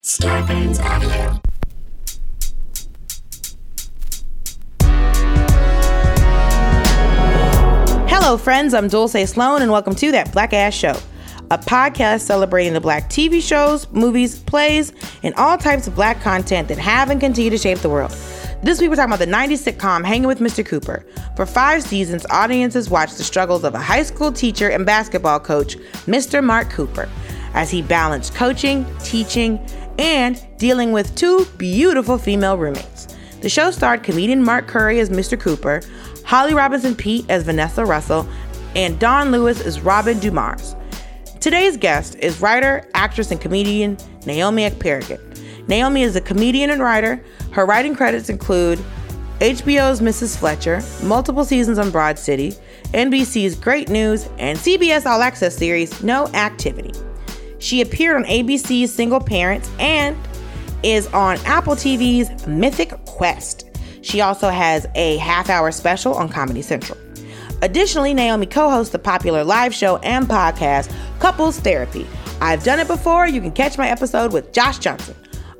Audio. Hello, friends. I'm Dulce Sloan, and welcome to That Black Ass Show, a podcast celebrating the black TV shows, movies, plays, and all types of black content that have and continue to shape the world. This week, we're talking about the 90s sitcom Hanging with Mr. Cooper. For five seasons, audiences watched the struggles of a high school teacher and basketball coach, Mr. Mark Cooper, as he balanced coaching, teaching, and dealing with two beautiful female roommates. The show starred comedian Mark Curry as Mr. Cooper, Holly Robinson Peete as Vanessa Russell, and Dawnn Lewis as Robin Dumars. Today's guest is writer, actress, and comedian Naomi Ekperigin. Naomi is a comedian and writer. Her writing credits include HBO's Mrs. Fletcher, multiple seasons on Broad City, NBC's Great News, and CBS All Access series No Activity. She appeared on ABC's Single Parents and is on Apple TV's Mythic Quest. She also has a half hour special on Comedy Central. Additionally, Naomi co hosts the popular live show and podcast Couples Therapy. I've done it before. You can catch my episode with Josh Johnson.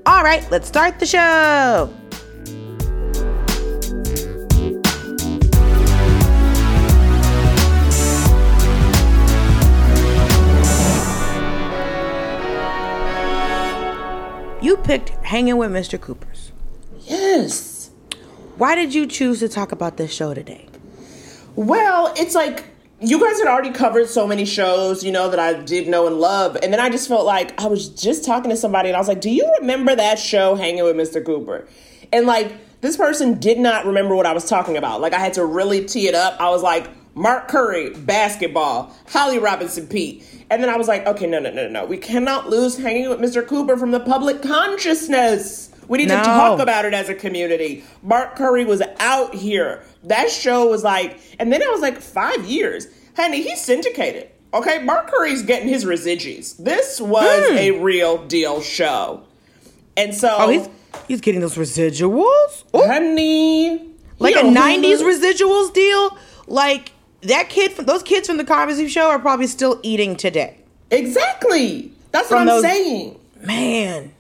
All right, let's start the show. You picked Hanging with Mr. Coopers. Yes. Why did you choose to talk about this show today? Well, it's like you guys had already covered so many shows, you know, that I did know and love. And then I just felt like I was just talking to somebody and I was like, Do you remember that show, Hanging with Mr. Cooper? And like, this person did not remember what I was talking about. Like, I had to really tee it up. I was like, Mark Curry, basketball, Holly Robinson Peete. And then I was like, okay, no, no, no, no. We cannot lose hanging with Mr. Cooper from the public consciousness. We need No. to talk about it as a community. Mark Curry was out here. That show was like, and then I was like five years. Honey, he's syndicated. Okay, Mark Curry's getting his residues. This was hmm. a real deal show. And so, Oh, he's he's getting those residuals? Ooh, honey, like a '90s Hulu- residuals deal. Like that kid, from those kids from the Cosby Show are probably still eating today. Exactly. That's From what I'm those- saying. Man,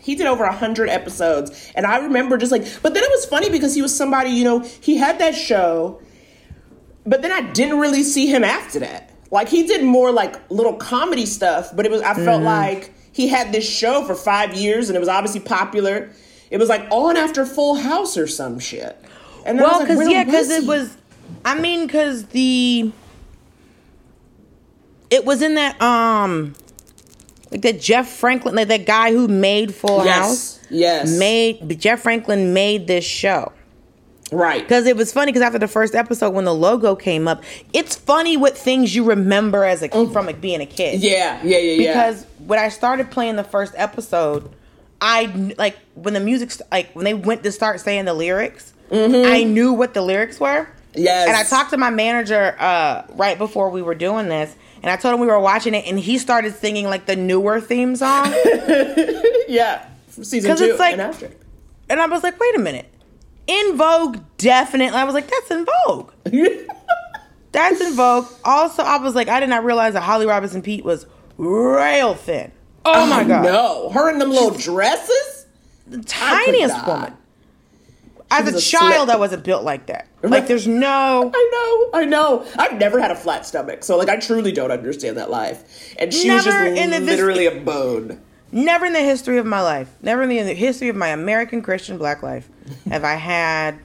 He did over a hundred episodes, and I remember just like, but then it was funny because he was somebody, you know, he had that show, but then I didn't really see him after that. Like he did more like little comedy stuff, but it was I felt Mm-hmm. like he had this show for five years, and it was obviously popular. It was like on after Full House or some shit. And well, was like, because yeah, because it was. I mean, because the it was in that um like that Jeff Franklin, like that guy who made Full House. yes, yes, Made Jeff Franklin made this show. right. Because it was funny because after the first episode, when the logo came up, it's funny what things you remember as a from like, being a kid. Yeah, yeah, yeah, yeah. Because when I started playing the first episode, I like when the music like when they went to start saying the lyrics, I knew what the lyrics were. Yes. And I talked to my manager uh, right before we were doing this, and I told him we were watching it, and he started singing like the newer theme song, yeah, from season two it's like- and after. and I was like, wait a minute, En Vogue definitely. I was like, that's En Vogue. That's En Vogue. Also, I was like, I did not realize that Holly Robinson Peete was real thin. Oh my god, No, her in them little dresses. the tiniest woman. As a a child. I wasn't built like that. Like, there's no. I know, I know. I've never had a flat stomach, so like I truly don't understand that life. And she was just Never in the literally a bone. Never in the history of my life, never in the, in the history of my American Christian black life, have I had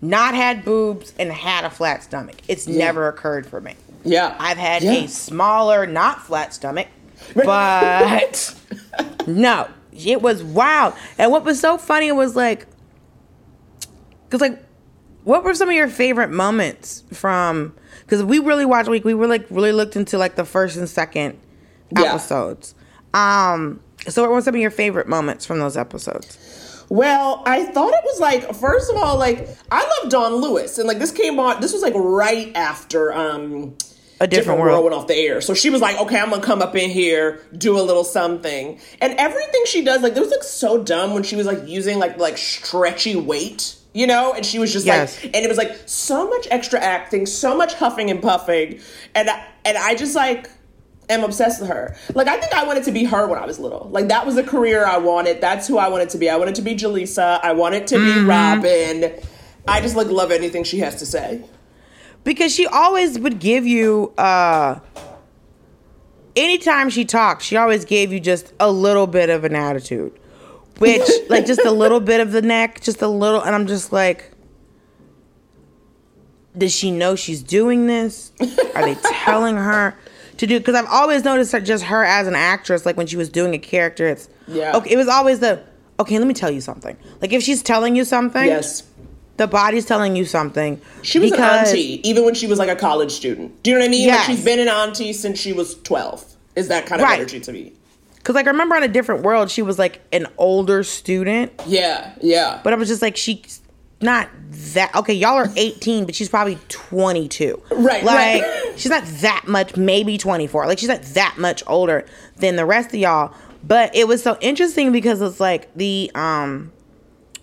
not had boobs and had a flat stomach. It's never occurred for me. Yeah, I've had Yeah. a smaller, not flat stomach, but no, it was wild. And what was so funny was like, because like, what were some of your favorite moments from? Because we really watched week, we were like really looked into like the first and second Yeah. episodes. Um, so what were some of your favorite moments from those episodes? Well, I thought it was like first of all, like I love Dawnn Lewis, and like this came on. This was like right after um A different, world. went off the air. So she was like, okay, I'm gonna come up in here, do a little something. And everything she does, like, was like so dumb when she was like using like like stretchy weight, you know? And she was just Yes. like and it was like so much extra acting, so much huffing and puffing. And I, and I just like am obsessed with her. Like I think I wanted to be her when I was little. Like that was the career I wanted. That's who I wanted to be. I wanted to be Jaleesa. I wanted to be Robin. I just like love anything she has to say. because she always would give you uh anytime she talked she always gave you just a little bit of an attitude which like just a little bit of the neck just a little and i'm just like does she know she's doing this are they telling her to do because i've always noticed that just her as an actress like when she was doing a character it's Yeah. okay it was always the okay let me tell you something like if she's telling you something Yes. the body's telling you something She was because- an auntie, even when she was like a college student. Do you know what I mean? Yes. Like she's been an auntie since she was 12. Is that kind of Right. energy to me? Because like I remember on a different world, she was like an older student, Yeah, yeah. but I was just like she's not that okay. Y'all are eighteen, but she's probably twenty two. Right, like right. she's not that much, maybe twenty four. Like she's not that much older than the rest of y'all. But it was so interesting because it's like the um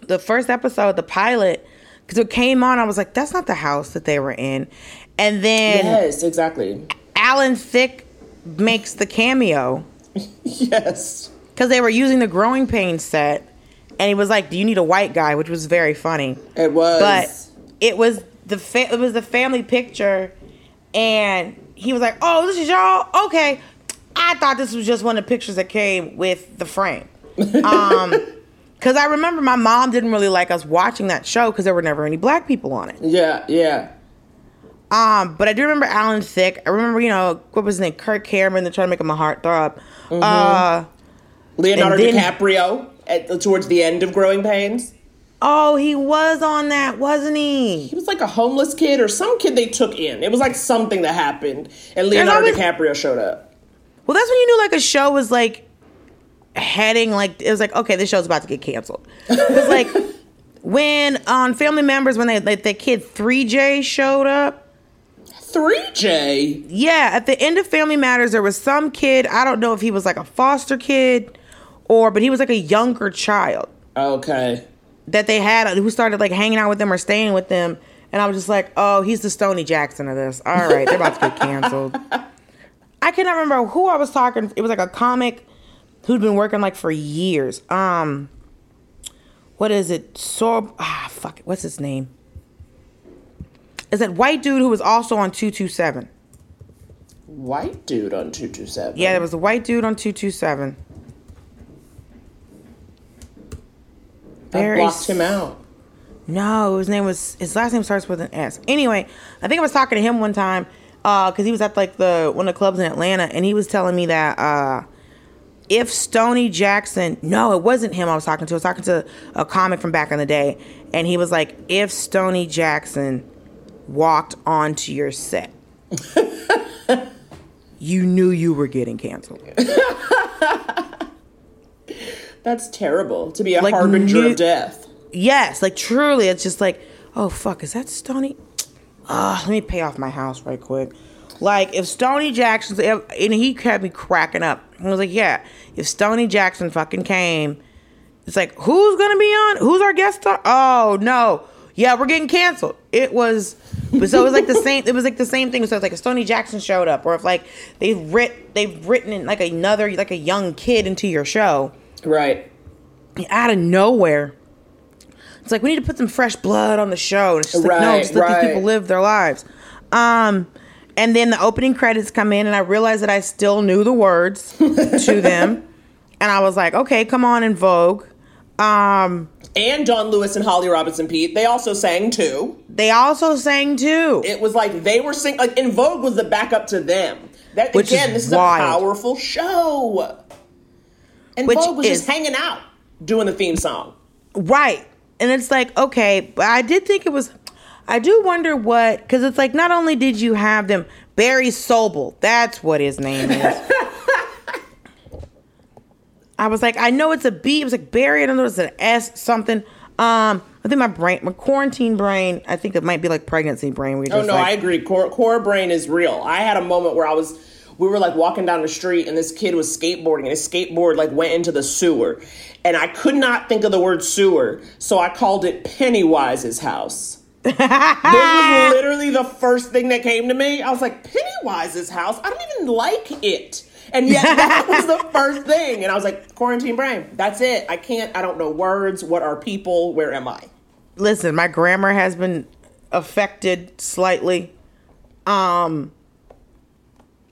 the first episode, the pilot, because it came on, I was like, that's not the house that they were in, and then yes, exactly. Alan Thicke makes the cameo Yes. because they were using the growing pains set and he was like do you need a white guy which was very funny It was. but it was the fa- it was the family picture and he was like oh this is y'all okay i thought this was just one of the pictures that came with the frame um because i remember my mom didn't really like us watching that show because there were never any black people on it yeah, yeah. Um, but I do remember Alan Thicke. I remember, you know, what was his name? Kirk Cameron. They're trying to make him a heartthrob. Uh, Leonardo then- DiCaprio at, towards the end of Growing Pains. oh, he was on that, wasn't he? He was like a homeless kid or some kid they took in. It was like something that happened, and Leonardo always- DiCaprio showed up. Well, that's when you knew like a show was like heading like it was like okay, this show's about to get canceled. Because like when on Family Members when they like the kid Three J showed up. 3J. Yeah, at the end of Family Matters, there was some kid. I don't know if he was like a foster kid or, but he was like a younger child Okay. that they had who started like hanging out with them or staying with them. And I was just like, oh, he's the Stoney Jackson of this. All right, they're about to get canceled. I cannot remember who I was talking. It was like a comic who'd been working like for years. Um, what is it? So ah, fuck it. What's his name? Is that white dude who was also on two two seven? White dude on 227. Yeah, there was a white dude on two two seven. I blocked him out. No, his name was his last name starts with an S. Anyway, I think I was talking to him one time because he was at like the one of the clubs in Atlanta, and he was telling me that uh, if Stoney Jackson, no, it wasn't him I was talking to. I was talking to a comic from back in the day, and he was like, if Stoney Jackson walked onto your set, you knew you were getting canceled. That's terrible to be a Like, harbinger new- of death. Yes, like truly, it's just like, oh fuck, is that Stoney? Ah, let me pay off my house right quick. Like if Stoney Jackson, if, and he kept me cracking up. I was like, yeah, if Stoney Jackson fucking came, it's like, who's gonna be on? Who's our guest star? Oh no, yeah, we're getting canceled. It was, but so it was like the same. It was like the same thing. So it's like if Stoney Jackson showed up, or if like they've writ, they've written in like another like a young kid into your show Right. out of nowhere. It's like we need to put some fresh blood on the show. And it's just like no, just let right. these people live their lives. Um, and then the opening credits come in, and I realized that I still knew the words to them, and I was like, okay, come on En Vogue. Um, And Dawnn Lewis and Holly Robinson Peete, they also sang too. they also sang too. It was like they were singing, like, En Vogue was the backup to them. That Which again, is this is wild. a powerful show. And Which Vogue was is- just hanging out doing the theme song. Right. And it's like, okay, but I did think it was I do wonder what cuz it's like not only did you have them Barry Sobel, that's what his name is. I was like, I know it's a B, it was like Barry, I don't know it's an S something. Um I think my brain my quarantine brain, I think it might be like pregnancy brain. We just Oh no, I agree. Core, core brain is real. I had a moment where I was, we were like walking down the street, and this kid was skateboarding, and his skateboard like went into the sewer, and I could not think of the word sewer, so I called it Pennywise's house. this was literally the first thing that came to me. I was like, Pennywise's house. I don't even like it. And yet that was the first thing. And I was like, quarantine brain. That's it. I can't, I don't know words. What are people? Where am I? Listen, my grammar has been affected slightly. Um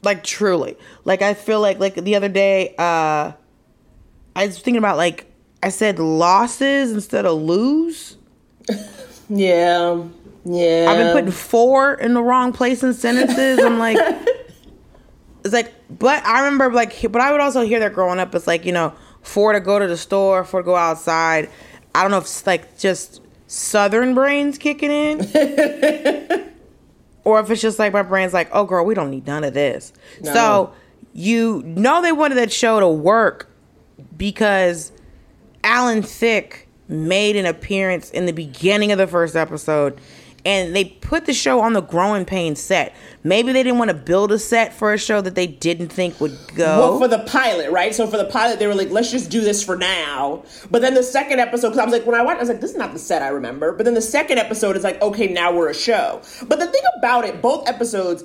like truly. Like I feel like like the other day, uh I was thinking about like I said losses instead of lose. Yeah. Yeah. I've been putting four in the wrong place in sentences. I'm like, it's like, but I remember like, but I would also hear that growing up. It's like, you know, for to go to the store, for to go outside. I don't know if it's like just Southern brains kicking in, or if it's just like my brain's like, oh girl, we don't need none of this. No. So you know they wanted that show to work because Alan Thicke made an appearance in the beginning of the first episode and they put the show on the growing pains set. Maybe they didn't want to build a set for a show that they didn't think would go. Well, for the pilot, right? So for the pilot, they were like, let's just do this for now. But then the second episode, because I was like, when I watched, I was like, this is not the set I remember. But then the second episode is like, okay, now we're a show. But the thing about it, both episodes,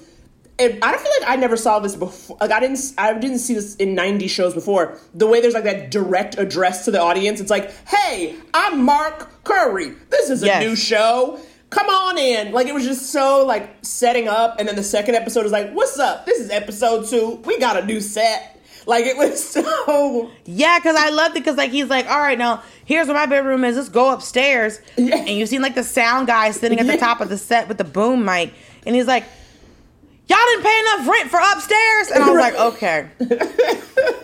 and I don't feel like I never saw this before. Like I didn't, I didn't see this in '90 shows before. The way there's like that direct address to the audience. It's like, hey, I'm Mark Curry. This is a Yes. new show. Come on in. Like it was just so like setting up. And then the second episode is like, what's up? This is episode two. We got a new set. Like it was so. Yeah, because I loved it because like he's like, all right, now here's where my bedroom is. Let's go upstairs. Yeah. And you've seen like the sound guy sitting at the Yeah. top of the set with the boom mic, and he's like, y'all didn't pay enough rent for upstairs, and I was like, okay.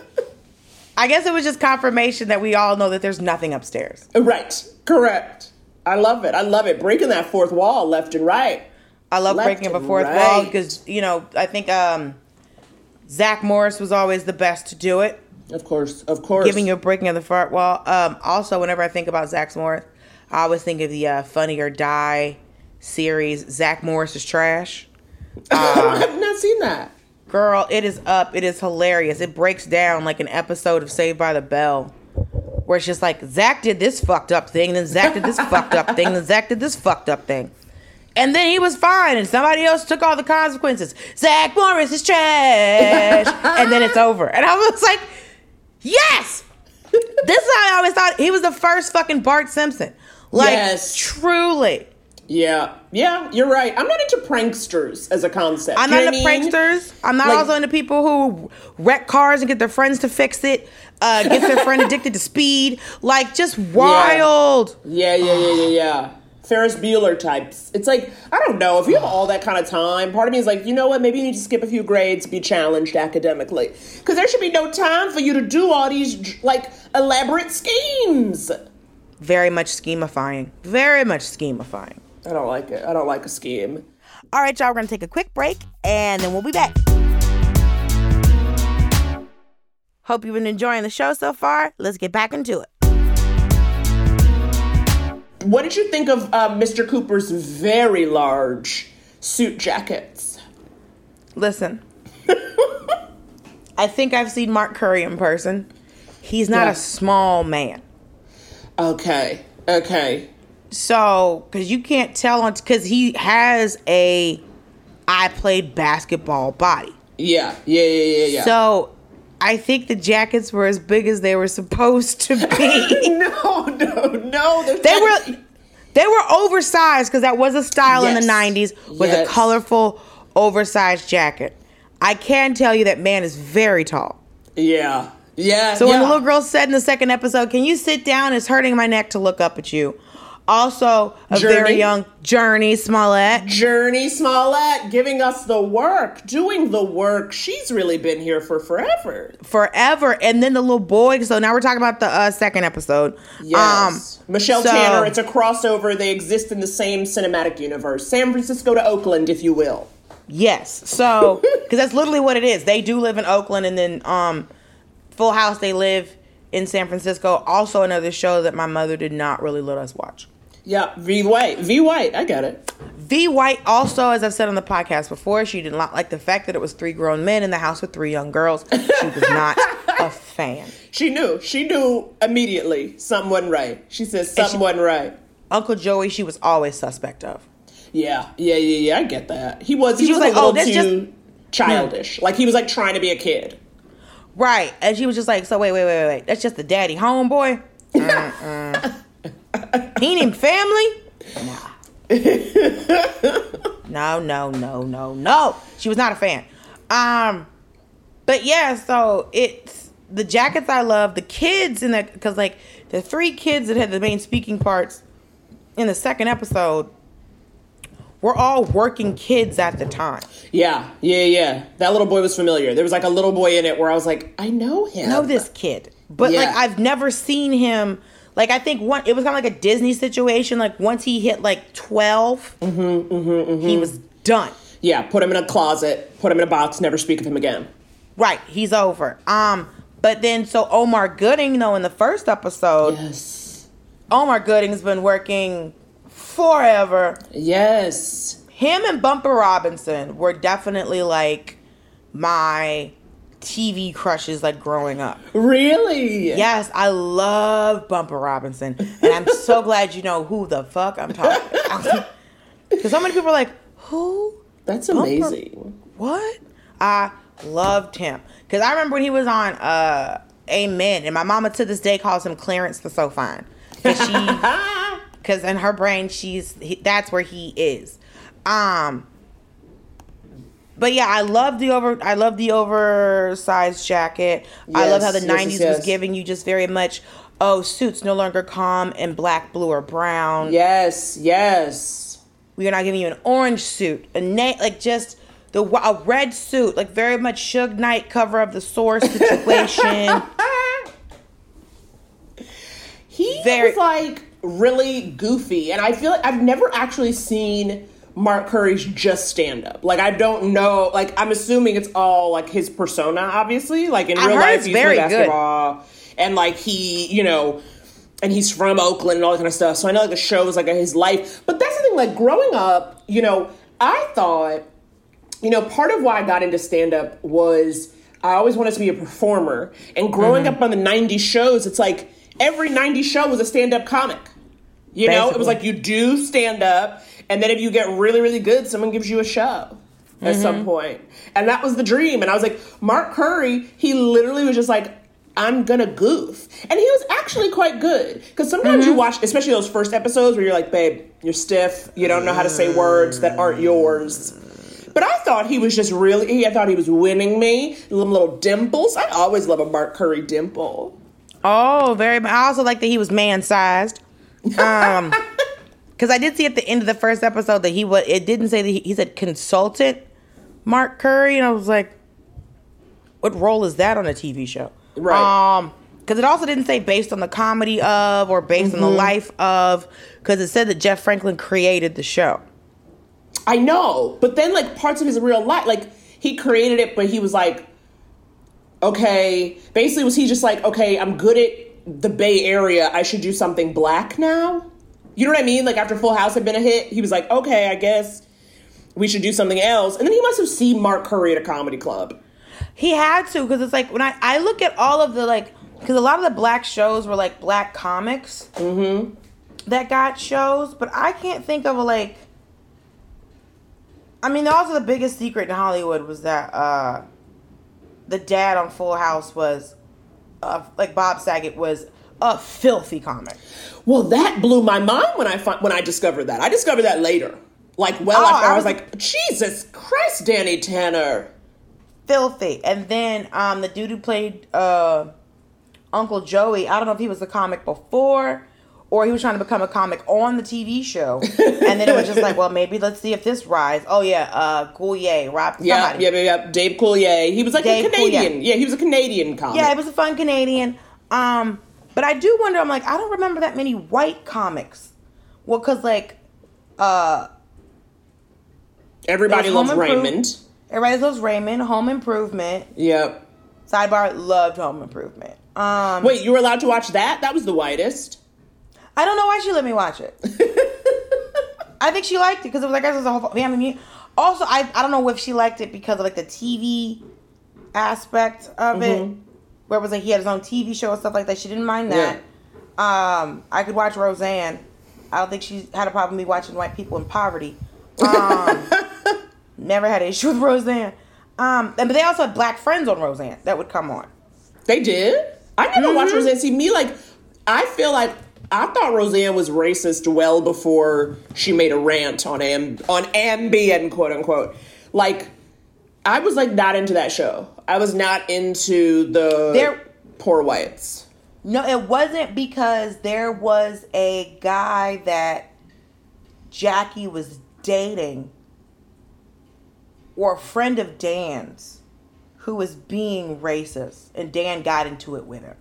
I guess it was just confirmation that we all know that there's nothing upstairs. Right. Correct. I love it. I love it. Breaking that fourth wall left and right. I love Left breaking up a fourth right. wall because you know I think um, Zach Morris was always the best to do it. Of course. Of course. giving you a breaking of the fourth wall. Um, also, whenever I think about Zach Morris, I always think of the uh, Funny or Die series. Zach Morris is trash. I've not seen that. Girl, it is up. It is hilarious. It breaks down like an episode of Saved by the Bell, where it's just like Zach did this fucked up thing, and then Zach did this fucked up thing, and then Zach did this fucked up thing. And then he was fine, and somebody else took all the consequences. Zach Morris is trash, and then it's over. And I was like, yes, this is how I always thought he was the first fucking Bart Simpson. Like, Yes. truly. Yeah. Yeah, you're right. I'm not into pranksters as a concept. I'm not into I mean? pranksters. I'm not Like- also into people who wreck cars and get their friends to fix it. Uh, get their friend addicted to speed. Like just wild. Yeah, yeah, yeah, yeah, yeah. Ferris Bueller types. It's like, I don't know, if you have all that kind of time, part of me is like, you know what, maybe you need to skip a few grades, be challenged academically. Because there should be no time for you to do all these, like, elaborate schemes. Very much schemifying. Very much schemifying. I don't like it. I don't like a scheme. All right, y'all. We're gonna take a quick break and then we'll be back. Hope you've been enjoying the show so far. Let's get back into it. What did you think of uh, Mr. Cooper's very large suit jackets? Listen, I think I've seen Mark Curry in person. He's not Yeah. a small man. Okay, okay. So, because you can't tell on, because he has a I played basketball body. Yeah, yeah, yeah, yeah, yeah. So, I think the jackets were as big as they were supposed to be. no, no, no. they not- were they were oversized because that was a style in the 90s with Yes. a colorful oversized jacket. I can tell you that man is very tall. Yeah, yeah. So when yeah. the little girl said in the second episode, "Can you sit down? It's hurting my neck to look up at you." Also, a Jurnee. very young Jurnee Smollett. Jurnee Smollett giving us the work, doing the work. She's really been here for forever. forever. And then the little boy. So now we're talking about the uh, second episode. Yes. Michelle Um, so- Tanner, it's a crossover. They exist in the same cinematic universe. San Francisco to Oakland, if you will. Yes. So because that's literally what it is. They do live in Oakland, and then um, Full House. They live in San Francisco. Also, another show that my mother did not really let us watch. Yeah, V White. V White, I get it. V White also, as I've said on the podcast before, she did not like the fact that it was three grown men in the house with three young girls. She was not a fan. She knew. She knew immediately something wasn't right. She says something she- wasn't right. Uncle Joey, she was always suspect of. Yeah, yeah, yeah, yeah. I get that. He was. He She was, was like, oh, little that's too childish. Like he was like trying to be a kid. Right. And she was just like, so wait, wait, wait, wait. That's just the daddy homeboy? Ain't family? Nah. no, no, no, no, no. She was not a fan. Um, but yeah, so it's the jackets I love, the kids in that, because like the three kids that had the main speaking parts in the second episode were all working kids at the time. Yeah, yeah, yeah. That little boy was familiar. There was like a little boy in it where I was like, I know him. know this kid, but Yeah. like I've never seen him. Like I think one, it was kind of like a Disney situation. Like once he hit like 12 Mm-hmm, he was done. Yeah, put him in a closet, put him in a box, never speak of him again. Right, he's over. Um, but then so Omar Gooding, though, in the first episode, Yes. Omar Gooding's been working forever. Yes. Him and Bumper Robinson were definitely like my TV crushes, like growing up. Really? Yes, I love Bumper Robinson, and I'm so glad you know who the fuck I'm talking. Because so many people are like, "Who? That's Bumper- amazing. What?" I loved him because I remember when he was on uh, Amen, and my mama to this day calls him Clarence the So Fine because in her brain she's he, that's where he is. Um, but yeah, I love the over. I love the oversized jacket. I love how the Yes, yes, '90s yes, was giving you just very much. Oh, suits no longer calm in black, blue, or brown. Yes, yes. We are not giving you an orange suit, a na- like just the a red suit, like very much Suge Knight cover of the source situation. He Very- was like really goofy, and I feel like I've never actually seen Mark Curry's just stand up. Like I don't know. Like I'm assuming it's all like his persona, obviously. Like in I real life, he's very very good. basketball, and like he, you know. And he's from Oakland and all that kind of stuff. So I know like the show is like his life. But that's the thing, like growing up, you know, I thought you know, part of why I got into stand up was I always wanted to be a performer. And growing Mm-hmm. up on the 90s shows, it's like every 90s show was a stand up comic. You know, it was like you do stand up, and then if you get really, really good, someone gives you a show at Mm-hmm. some point. And that was the dream. And I was like, Mark Curry, he literally was just like, I'm gonna goof. And he was actually quite good. Because sometimes Mm-hmm. you watch, especially those first episodes where you're like, babe, you're stiff, you don't know how to say words that aren't yours. But I thought he was just really, I thought he was winning me. Little, little dimples. I always love a Mark Curry dimple. Oh, very. I also like that he was man sized. Um, because I did see at the end of the first episode that he was. It didn't say that he, he said consultant Mark Curry, and I was like, what role is that on a TV show? Right. Um, because it also didn't say based on the comedy of or based on the life of. Because it said that Jeff Franklin created the show. I know, but then like parts of his real life, like he created it, but he was like, okay, basically was he just like, okay, I'm good at the Bay Area, I should do something black now? You know what I mean? Like after Full House had been a hit, he was like, okay, I guess we should do something else. And then he must have seen Mark Curry at a comedy club. He had to because it's like when I I look at all of the like because a lot of the black shows were like black comics that got shows, but I can't think of a like. I mean, also the biggest secret in Hollywood was that uh the dad on Full House was uh, like Bob Saget was a filthy comic. Well, that blew my mind when I fi- when I discovered that. I discovered that later. Like well Oh, after I I was was- like, Jesus Christ, Danny Tanner. filthy. And then um, the dude who played uh, Uncle Joey, I don't know if he was a comic before or he was trying to become a comic on the TV show. and then it was just like, well, maybe let's see if this rise. Oh yeah, uh, Coulier, Rob. Yeah, yeah, yeah, yeah. Dave Coulier. He was like Dave a Canadian. Coulier. Yeah, he was a Canadian comic. Yeah, it was a fun Canadian. Um, but I do wonder. I'm like, I don't remember that many white comics. Well, cause like, uh, Everybody loves Raymond. everybody loves Raymond, Home Improvement. Yep. Sidebar, loved Home Improvement. Um, Wait, you were allowed to watch that? That was the whitest. I don't know why she let me watch it. I think she liked it because it was like it was a whole family. Also, I I don't know if she liked it because of like the TV aspect of it, where it was like he had his own TV show and stuff like that. She didn't mind that. Um, I could watch Roseanne. I don't think she had a problem with me watching white people in poverty. Um, never had an issue with Roseanne. Um, and- but they also had black friends on Roseanne that would come on. They did. I never Mm-hmm. watched Roseanne. See me like, I feel like I thought Roseanne was racist well before she made a rant on Am on Ambien, quote unquote. Like, I was like not into that show. I was not into the There- poor whites. No, it wasn't because there was a guy that Jackie was dating or a friend of Dan's who was being racist and Dan got into it with him.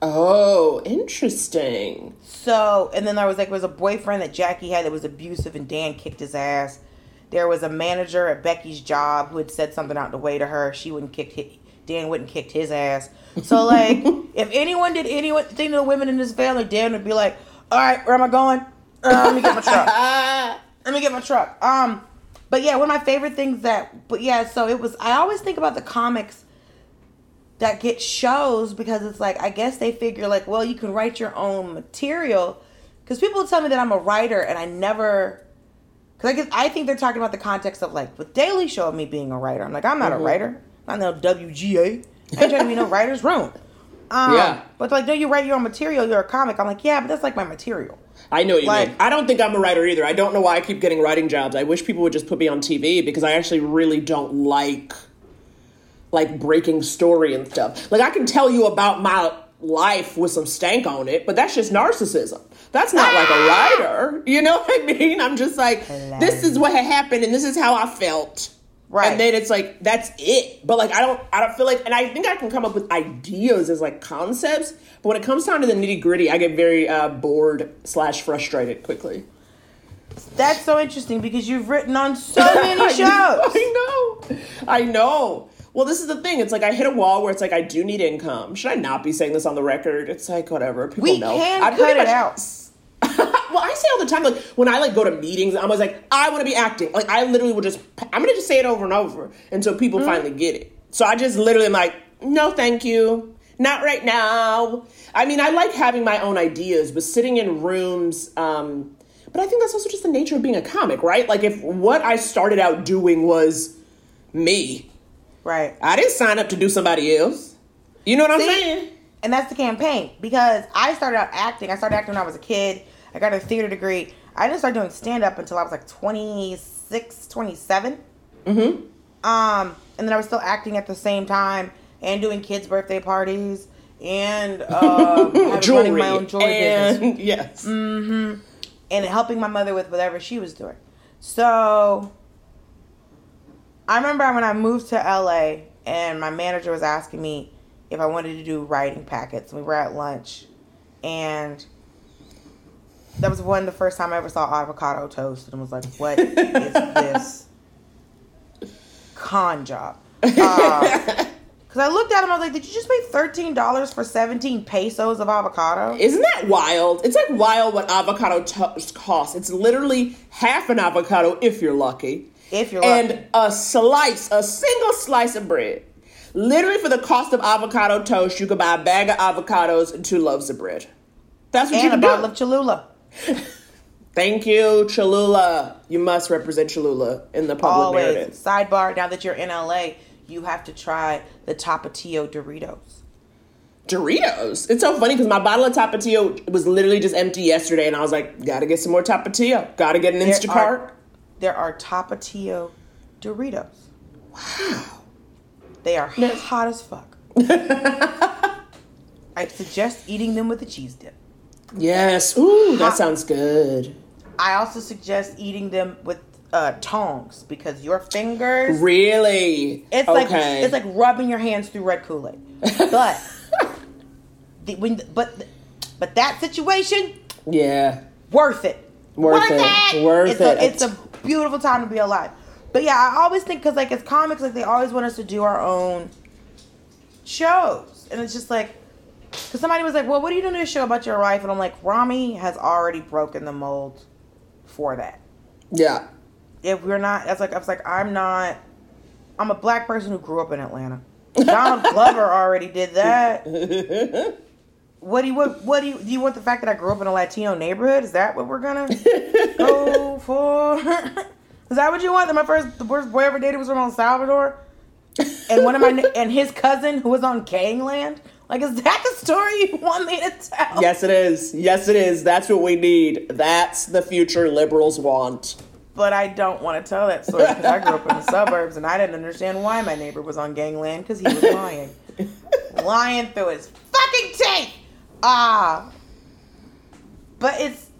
Oh, interesting. So, and then there was like was a boyfriend that Jackie had that was abusive, and Dan kicked his ass. There was a manager at Becky's job who had said something out the way to her. She wouldn't kick Dan wouldn't kicked his ass. So like, if anyone did anything to the women in this family, Dan would be like, "All right, where am I going? Uh, let me get my truck. Let me get my truck." Um, but yeah, one of my favorite things that, but yeah, so it was. I always think about the comics that get shows because it's like I guess they figure like, well, you can write your own material. Because people tell me that I'm a writer, and I never. Because I I think they're talking about the context of like with Daily Show of me being a writer. I'm like, I'm not a writer. I'm not no WGA. I ain't trying to be no writer's room. Um, Yeah. But like, no, you write your own material. You're a comic. I'm like, yeah, but that's like my material. I know what you Like- mean. I don't think I'm a writer either. I don't know why I keep getting writing jobs. I wish people would just put me on TV because I actually really don't like like breaking story and stuff. Like I can tell you about my life with some stank on it, but that's just narcissism. That's not like a writer. You know what I mean? I'm just like, this is what had happened and this is how I felt. Right. And then it's like that's it. But like I don't I don't feel like and I think I can come up with ideas as like concepts, but when it comes down to the nitty gritty, I get very uh, bored slash frustrated quickly. That's so interesting because you've written on so many shows. I know. I know. Well, this is the thing. It's like I hit a wall where it's like I do need income. Should I not be saying this on the record? It's like whatever. People We know. can I cut it much- out. well, I say all the time, like when I like go to meetings, I'm always like, I want to be acting. Like I literally will just, I'm gonna just say it over and over until people Mm-hmm. finally get it. So I just literally am like, no, thank you, not right now. I mean, I like having my own ideas, but sitting in rooms. um But I think that's also just the nature of being a comic, right? Like if what I started out doing was me, Right. I didn't sign up to do somebody else. You know what I'm saying? And that's the campaign because I started out acting. I started acting when I was a kid. I got a theater degree. I didn't start doing stand up until I was like 26, 27. Mm-hmm. Um, and then I was still acting at the same time and doing kids' birthday parties and having- Jewelry running my own jewelry business and yes. and helping my mother with whatever she was doing. So I remember when I moved to LA and my manager was asking me if I wanted to do writing packets. We were at lunch and that was one the first time I ever saw avocado toast and was like, what is this con job? Uh, Cause I looked at him, I was like, "Did you just pay thirteen dollars for seventeen pesos of avocado?" Isn't that wild? It's like wild what avocado toast costs. It's literally half an avocado if you're lucky. If you're lucky. and a slice, a single slice of bread. Literally, for the cost of avocado toast, you could buy a bag of avocados and two loaves of bread. That's what you do. and a bottle of Cholula. Thank you, Cholula. You must represent Cholula in the public Always. narrative. Sidebar: Now that you're in LA, you have to try the Tapatio Doritos. Doritos. It's so funny because my bottle of Tapatio was literally just empty yesterday, and I was like, gotta get some more Tapatio. Gotta get an Instacart. There are Tapatio Doritos. Wow. They are hot as fuck. I suggest eating them with a cheese dip. Yes. Ooh, that Hot. sounds good. I also suggest eating them with uh, tongs because your fingers. Really? It's like it's like rubbing your hands through red Kool Aid. But the, when but but that situation yeah. worth it. Worth it. Worth it's it. A, it's a beautiful time to be alive. But yeah, I always think because like as comics, like they always want us to do our own shows, and it's just like because somebody was like, "Well, what are you doing this show about your life?" And I'm like, Rami has already broken the mold for that. Yeah. If we're not, that's like I was like, I'm not. I'm a black person who grew up in Atlanta. Donald Glover already did that. what do you what, what do you do you want the fact that I grew up in a Latino neighborhood? Is that what we're gonna go for? Is that what you want? That my first the first boy I ever dated was from El Salvador, and one of my and his cousin who was on Gangland. Like, is that the story you want me to tell? Yes, it is. Yes, it is. That's what we need. That's the future liberals want. But I don't want to tell that story because I grew up in the suburbs and I didn't understand why my neighbor was on Gangland because he was lying, lying through his fucking teeth. Ah, but it's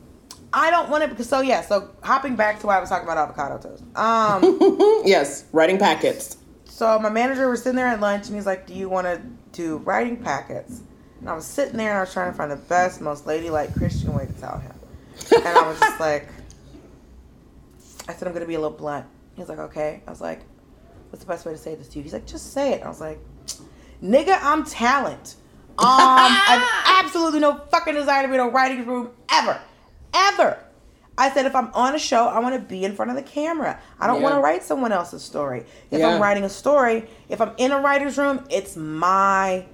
I don't want to because so yeah. So hopping back to why I was talking about avocado toast. Um. Yes, writing packets. So my manager was sitting there at lunch and he's like, "Do you want to do writing packets?" And I was sitting there and I was trying to find the best, most ladylike Christian way to tell him. And I was just like, I said, "I'm gonna be a little blunt." He's like, "Okay." I was like, "What's the best way to say this to you?" He's like, "Just say it." I was like, "Nigga, I'm talent. Um, I have absolutely no fucking desire to be in a writing room ever, ever." I said, if I'm on a show, I want to be in front of the camera. I don't Yeah. want to write someone else's story. If Yeah. I'm writing a story, if I'm in a writer's room, it's my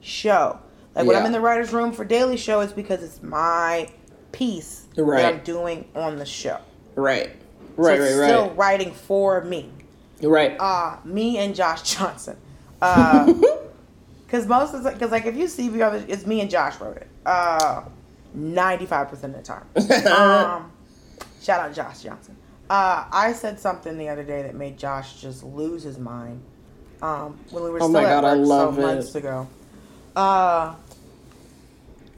show. Like when I'm in the writer's room for Daily Show, it's because it's my piece Right. that I'm doing on the show. Right. So Right, right, still writing for me. Right. Uh, me and Josh Johnson. Uh, Cause most of because like if you see the, it's me and Josh wrote it. Uh, ninety five percent of the time. um, shout out Josh Johnson. Uh, I said something the other day that made Josh just lose his mind. Um, when we were Oh still at God, I work love so it. months ago. Uh,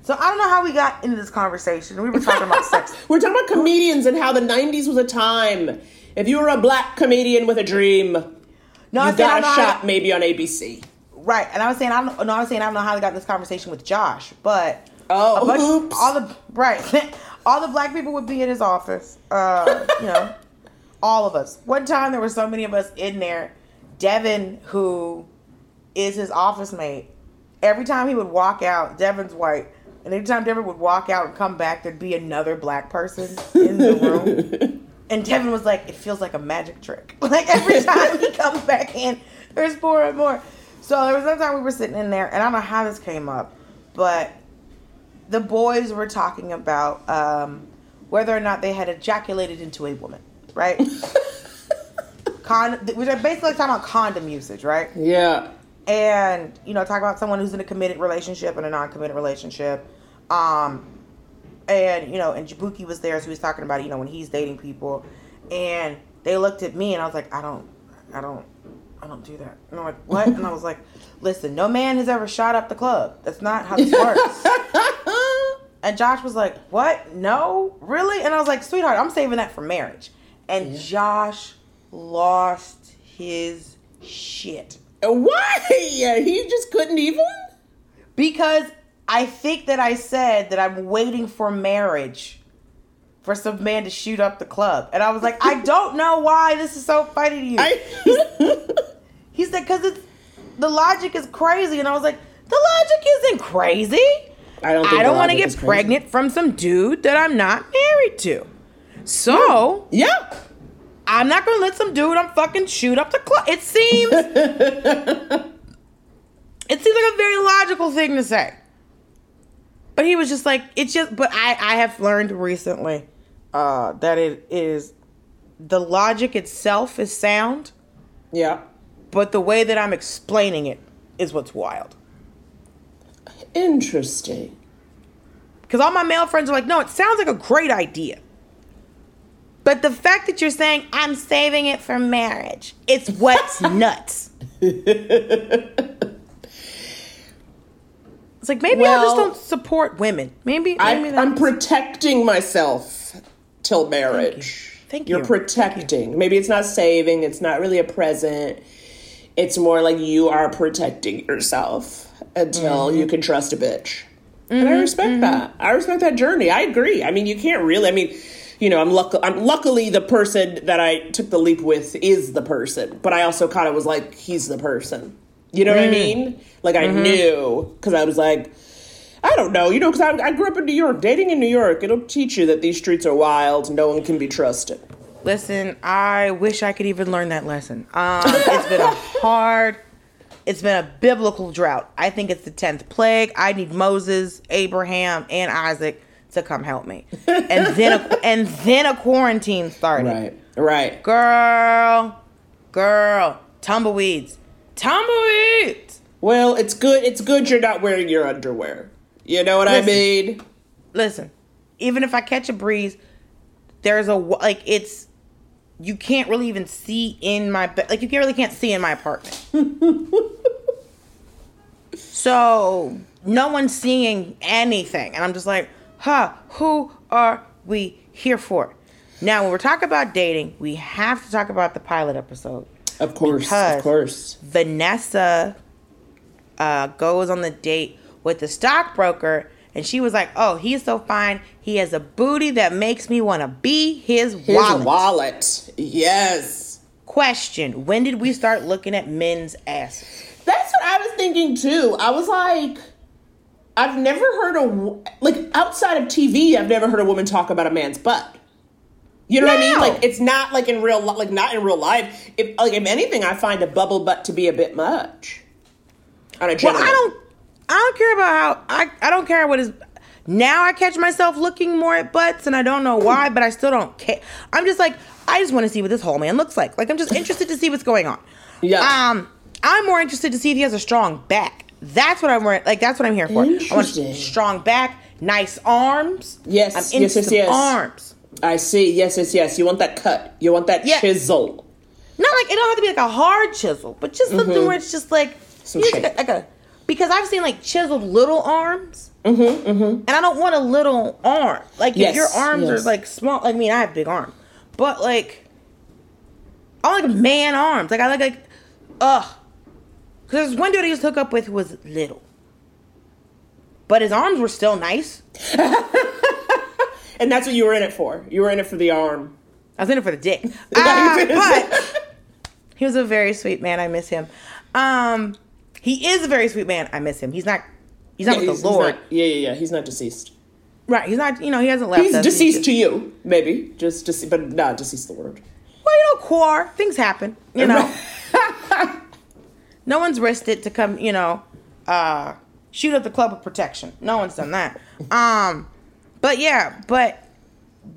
so I don't know how we got into this conversation. We were talking about sex. We're talking about comedians and how the 90s was a time. If you were a black comedian with a dream, No, you I got a shot maybe on ABC. Right, and I was saying I don't. No, I was saying I don't know how we got this conversation with Josh, but Oh, bunch- all the right, all the black people would be in his office. Uh, you know, all of us. One time there were so many of us in there. Devin, who is his office mate, every time he would walk out, Devin's white, and every time Devin would walk out and come back, there'd be another black person in the room. And Devin was like, it feels like a magic trick. Like every time he comes back in, there's more and more. So there was one time we were sitting in there, and I don't know how this came up, but the boys were talking about um, whether or not they had ejaculated into a woman, right? Con- which are basically talking about condom usage, right? Yeah. and you know talk about someone who's in a committed relationship and a non-committed relationship um and you know and Jaboukie was there so he was talking about you know when he's dating people and they looked at me and I was like I don't I don't I don't do that. And I'm like what? And I was like listen no man has ever shot up the club. That's not how this works. And Josh was like what? No? Really? And I was like sweetheart I'm saving that for marriage. And Josh lost his shit. Why? He just couldn't even? Because I think that I said that I'm waiting for marriage for some man to shoot up the club. And I was like, I don't know why this is so funny to you. I, he said, because it's the logic is crazy. And I was like, the logic isn't crazy. I don't I don't want to get pregnant from some dude that I'm not married to. So yeah. I'm not gonna let some dude I'm fucking shoot up the club. It seems it seems like a very logical thing to say. But he was just like, it's just but I, I have learned recently uh that it is the logic itself is sound, Yeah. But the way that I'm explaining it is what's wild. Interesting. Because all my male friends are like, no, it sounds like a great idea. But the fact that you're saying, I'm saving it for marriage, it's what's nuts. It's like, maybe I just don't support women. Maybe, I, maybe I'm that's- protecting myself till marriage. Thank you. You're you. protecting. Maybe it's not saving. It's not really a present. It's more like you are protecting yourself until Mm-hmm. you can trust a bitch. And I respect that. I respect that journey. I agree. I mean, you can't really. I mean, you know, I'm luck. I'm luckily the person that I took the leap with is the person, but I also kind of was like, he's the person. You know what I Mm. mean? Like I Mm-hmm. knew because I was like, I don't know, you know, because I, I grew up in New York. Dating in New York, it'll teach you that these streets are wild. No one can be trusted. Listen, I wish I could even learn that lesson. Um, it's been a hard, It's been a biblical drought. I think it's the 10th plague. I need Moses, Abraham, and Isaac to come help me. And then a, and then a quarantine started. Right. Right. Girl, girl, tumbleweeds. Tumbleweeds. Well, it's good. It's good you're not wearing your underwear. You know what I mean? Listen, even if I catch a breeze, there's a like it's you can't really even see in my like you can't really can't see in my apartment. so no one's seeing anything, and I'm just like, huh? Who are we here for? Now, when we're talking about dating, we have to talk about the pilot episode. Of course. Of course. Vanessa uh, goes on the date with the stockbroker, and she was like, "Oh, he's so fine. He has a booty that makes me want to be his His wallet." wallet. Yes. Question: When did we start looking at men's asses? That's what I was thinking too. I was like, I've never heard a like outside of TV. I've never heard a woman talk about a man's butt. You know what I mean? Like it's not like in real li- like not in real life. If like if anything, I find a bubble butt to be a bit much. On a Well. I don't. I don't care about how I. I don't care what is. Now I catch myself looking more at butts, and I don't know why, but I still don't care. I'm just like, I just want to see what this whole man looks like. Like I'm just interested to see what's going on. Yeah. Um, I'm more interested to see if he has a strong back. That's what I'm more like. That's what I'm here for. I want Interesting. strong back, nice arms. Yes, I'm yes, into yes, yes. arms. I see. Yes, yes, yes. You want that cut. You want that Yeah. chisel. Not like it don't have to be like a hard chisel, but just something where it's just like Mm-hmm. Some you shape. just- like a because I've seen like chiseled little arms, mm-hmm, mm-hmm. and I don't want a little arm. Like Yes, if your arms yes. are like small, like I mean I have big arms, but like I like man arms. Like I like like ugh. Because there's one dude I used to hook up with who was little, but his arms were still nice. And that's what you were in it for. You were in it for the arm. I was in it for the dick. Uh, but he was a very sweet man. I miss him. Um, he is a very sweet man. I miss him. He's not. He's not Yeah, with the Lord, not- yeah, yeah, yeah. He's not deceased. right? He's not. You know, he hasn't left He's us. deceased just- to you, maybe. Just dece- but not deceased the word. Well, you know, quar things happen. You know, no one's risked it to come. You know, uh, shoot up the club of protection. No one's done that. Um, but yeah, but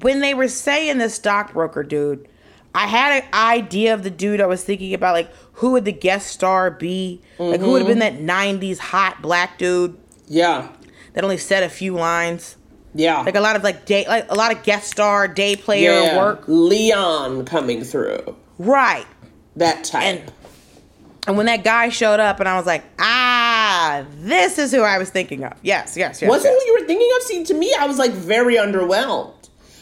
when they were saying the stockbroker dude, I had an idea of the dude I was thinking about, like who would the guest star be? Like who would have been that '90s hot black dude Yeah. that only said a few lines? Yeah. Like a lot of like day, like a lot of guest star, day player yeah. work. Leon coming through. Right. That type. And and when that guy showed up, and I was like, ah, this is who I was thinking of. Yes, yes, yes. Wasn't yes. who you were thinking of? See, to me, I was like very underwhelmed.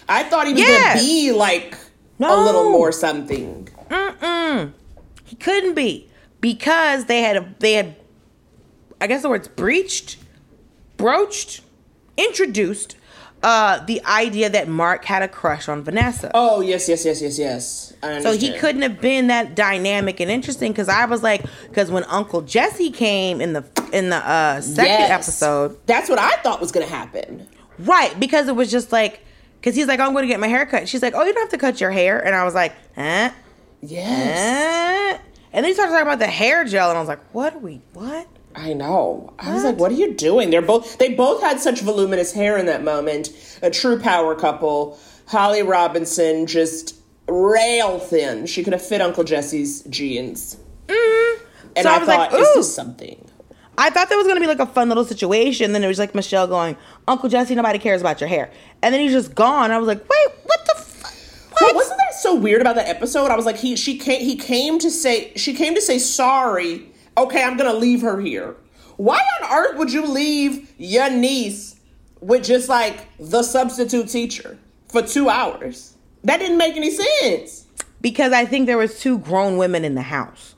I thought he was gonna be like a little more something. He couldn't be because they had they had, I guess the words breached, broached, introduced uh, the idea that Mark had a crush on Vanessa. Oh yes, yes, yes, yes, yes. So he couldn't have been that dynamic and interesting because I was like, because when Uncle Jesse came in the in the uh, second Yes. episode, That's what I thought was gonna happen. Right, because it was just like, because he's like, oh, I'm going to get my hair cut. She's like, oh, you don't have to cut your hair. And I was like, eh, Yes. eh. And then he started talking about the hair gel, and I was like, what are we, what? I know. I was like, what are you doing? They're both they both had such voluminous hair in that moment. A true power couple. Holly Robinson just rail thin. She could have fit Uncle Jesse's jeans. And Mm-hmm. So I, I was like, thought, is this something? I thought that was going to be like a fun little situation. Then it was like Michelle going, Uncle Jesse, nobody cares about your hair. And then he's just gone. I was like, wait, what the But wasn't that so weird about that episode? I was like, he she came he came to say she came to say sorry. Okay, I'm gonna leave her here. Why on earth would you leave your niece with just like the substitute teacher for two hours? That didn't make any sense. Because I think there was two grown women in the house.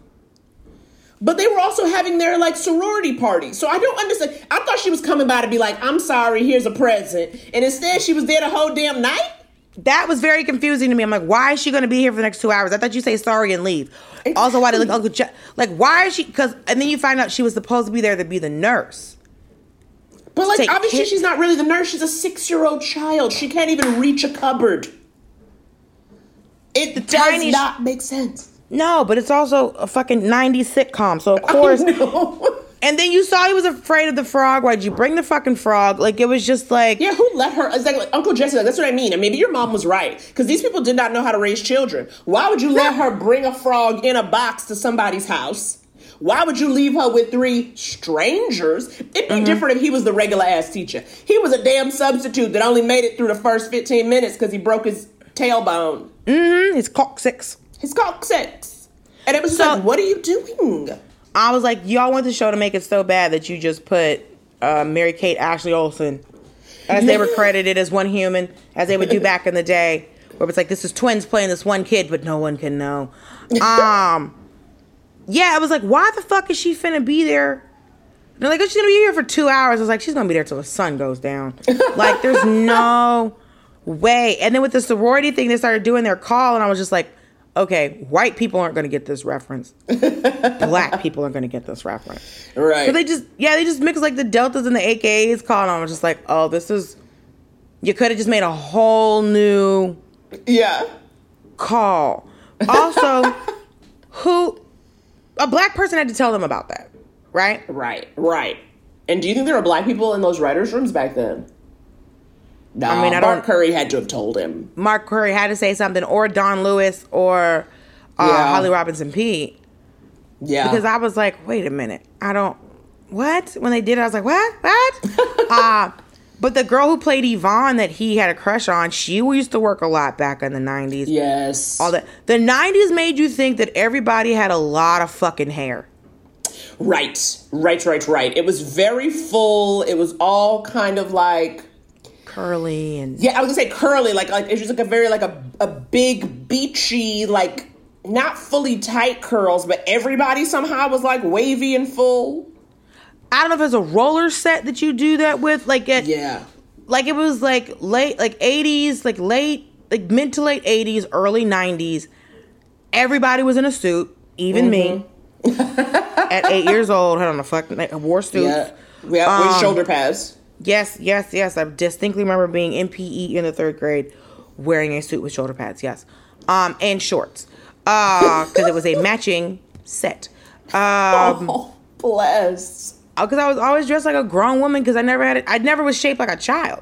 But they were also having their like sorority party. So I don't understand. I thought she was coming by to be like, I'm sorry, here's a present. And instead she was there the whole damn night. That was very confusing to me. I'm like, why is she going to be here for the next two hours? I thought you say sorry and leave. Also, why did like Uncle Je- like why is she? Because and then you find out she was supposed to be there to be the nurse. But like obviously kid- she's not really the nurse. She's a six year old child. She can't even reach a cupboard. It does tiny not make sense. No, but it's also a fucking 90s sitcom. So of course. And then you saw he was afraid of the frog. Why'd you bring the fucking frog? Like it was just like Yeah, who let her? It's like, like Uncle Jesse. Like, that's what I mean. And maybe your mom was right because these people did not know how to raise children. Why would you let her bring a frog in a box to somebody's house? Why would you leave her with three strangers? It'd be Mm-hmm. different if he was the regular ass teacher. He was a damn substitute that only made it through the first 15 minutes because he broke his tailbone, his coccyx. his coccyx. And it was So- like, what are you doing? I was like, y'all want the show to make it so bad that you just put uh, Mary Kate Ashley Olsen as they were credited as one human, as they would do back in the day, where it's like this is twins playing this one kid, but no one can know. Um, yeah, I was like, why the fuck is she finna be there? They're like, oh, she's gonna be here for two hours. I was like, she's gonna be there till the sun goes down. like, there's no way. And then with the sorority thing, they started doing their call, and I was just like, okay, white people aren't gonna get this reference. Black people are gonna get this reference. Right. So they just, yeah, they just mix like the deltas and the AKAs call, on. I was just like, oh, this is. You could have just made a whole new yeah. call. Also, who a black person had to tell them about that, right? Right, right. And do you think there were black people in those writers' rooms back then? No, I mean, I Mark Curry had to have told him. Mark Curry had to say something, or Dawnn Lewis, or uh, Yeah. Holly Robinson Peete, Yeah, because I was like, wait a minute, I don't what when they did it, I was like, what, what? uh, but the girl who played Yvonne that he had a crush on, she used to work a lot back in the nineties. yes, All that the nineties made you think that everybody had a lot of fucking hair. right, right, right, right. It was very full. It was all kind of like Curly and yeah, I was gonna say curly, like like it's just like a very like a a big beachy like not fully tight curls, but everybody somehow was like wavy and full. I don't know if it's a roller set that you do that with, like at Yeah, like it was like late like 80s like late like mid to late 80s early 90s everybody was in a suit even me at eight years old I had on a fucking like, wore suits yeah, yeah. with Um, shoulder pads. Yes yes yes i distinctly remember being in pe in the third grade wearing a suit with shoulder pads yes um and shorts uh because it was a matching set um oh, bless. because i was always dressed like a grown woman because i never had it i never was shaped like a child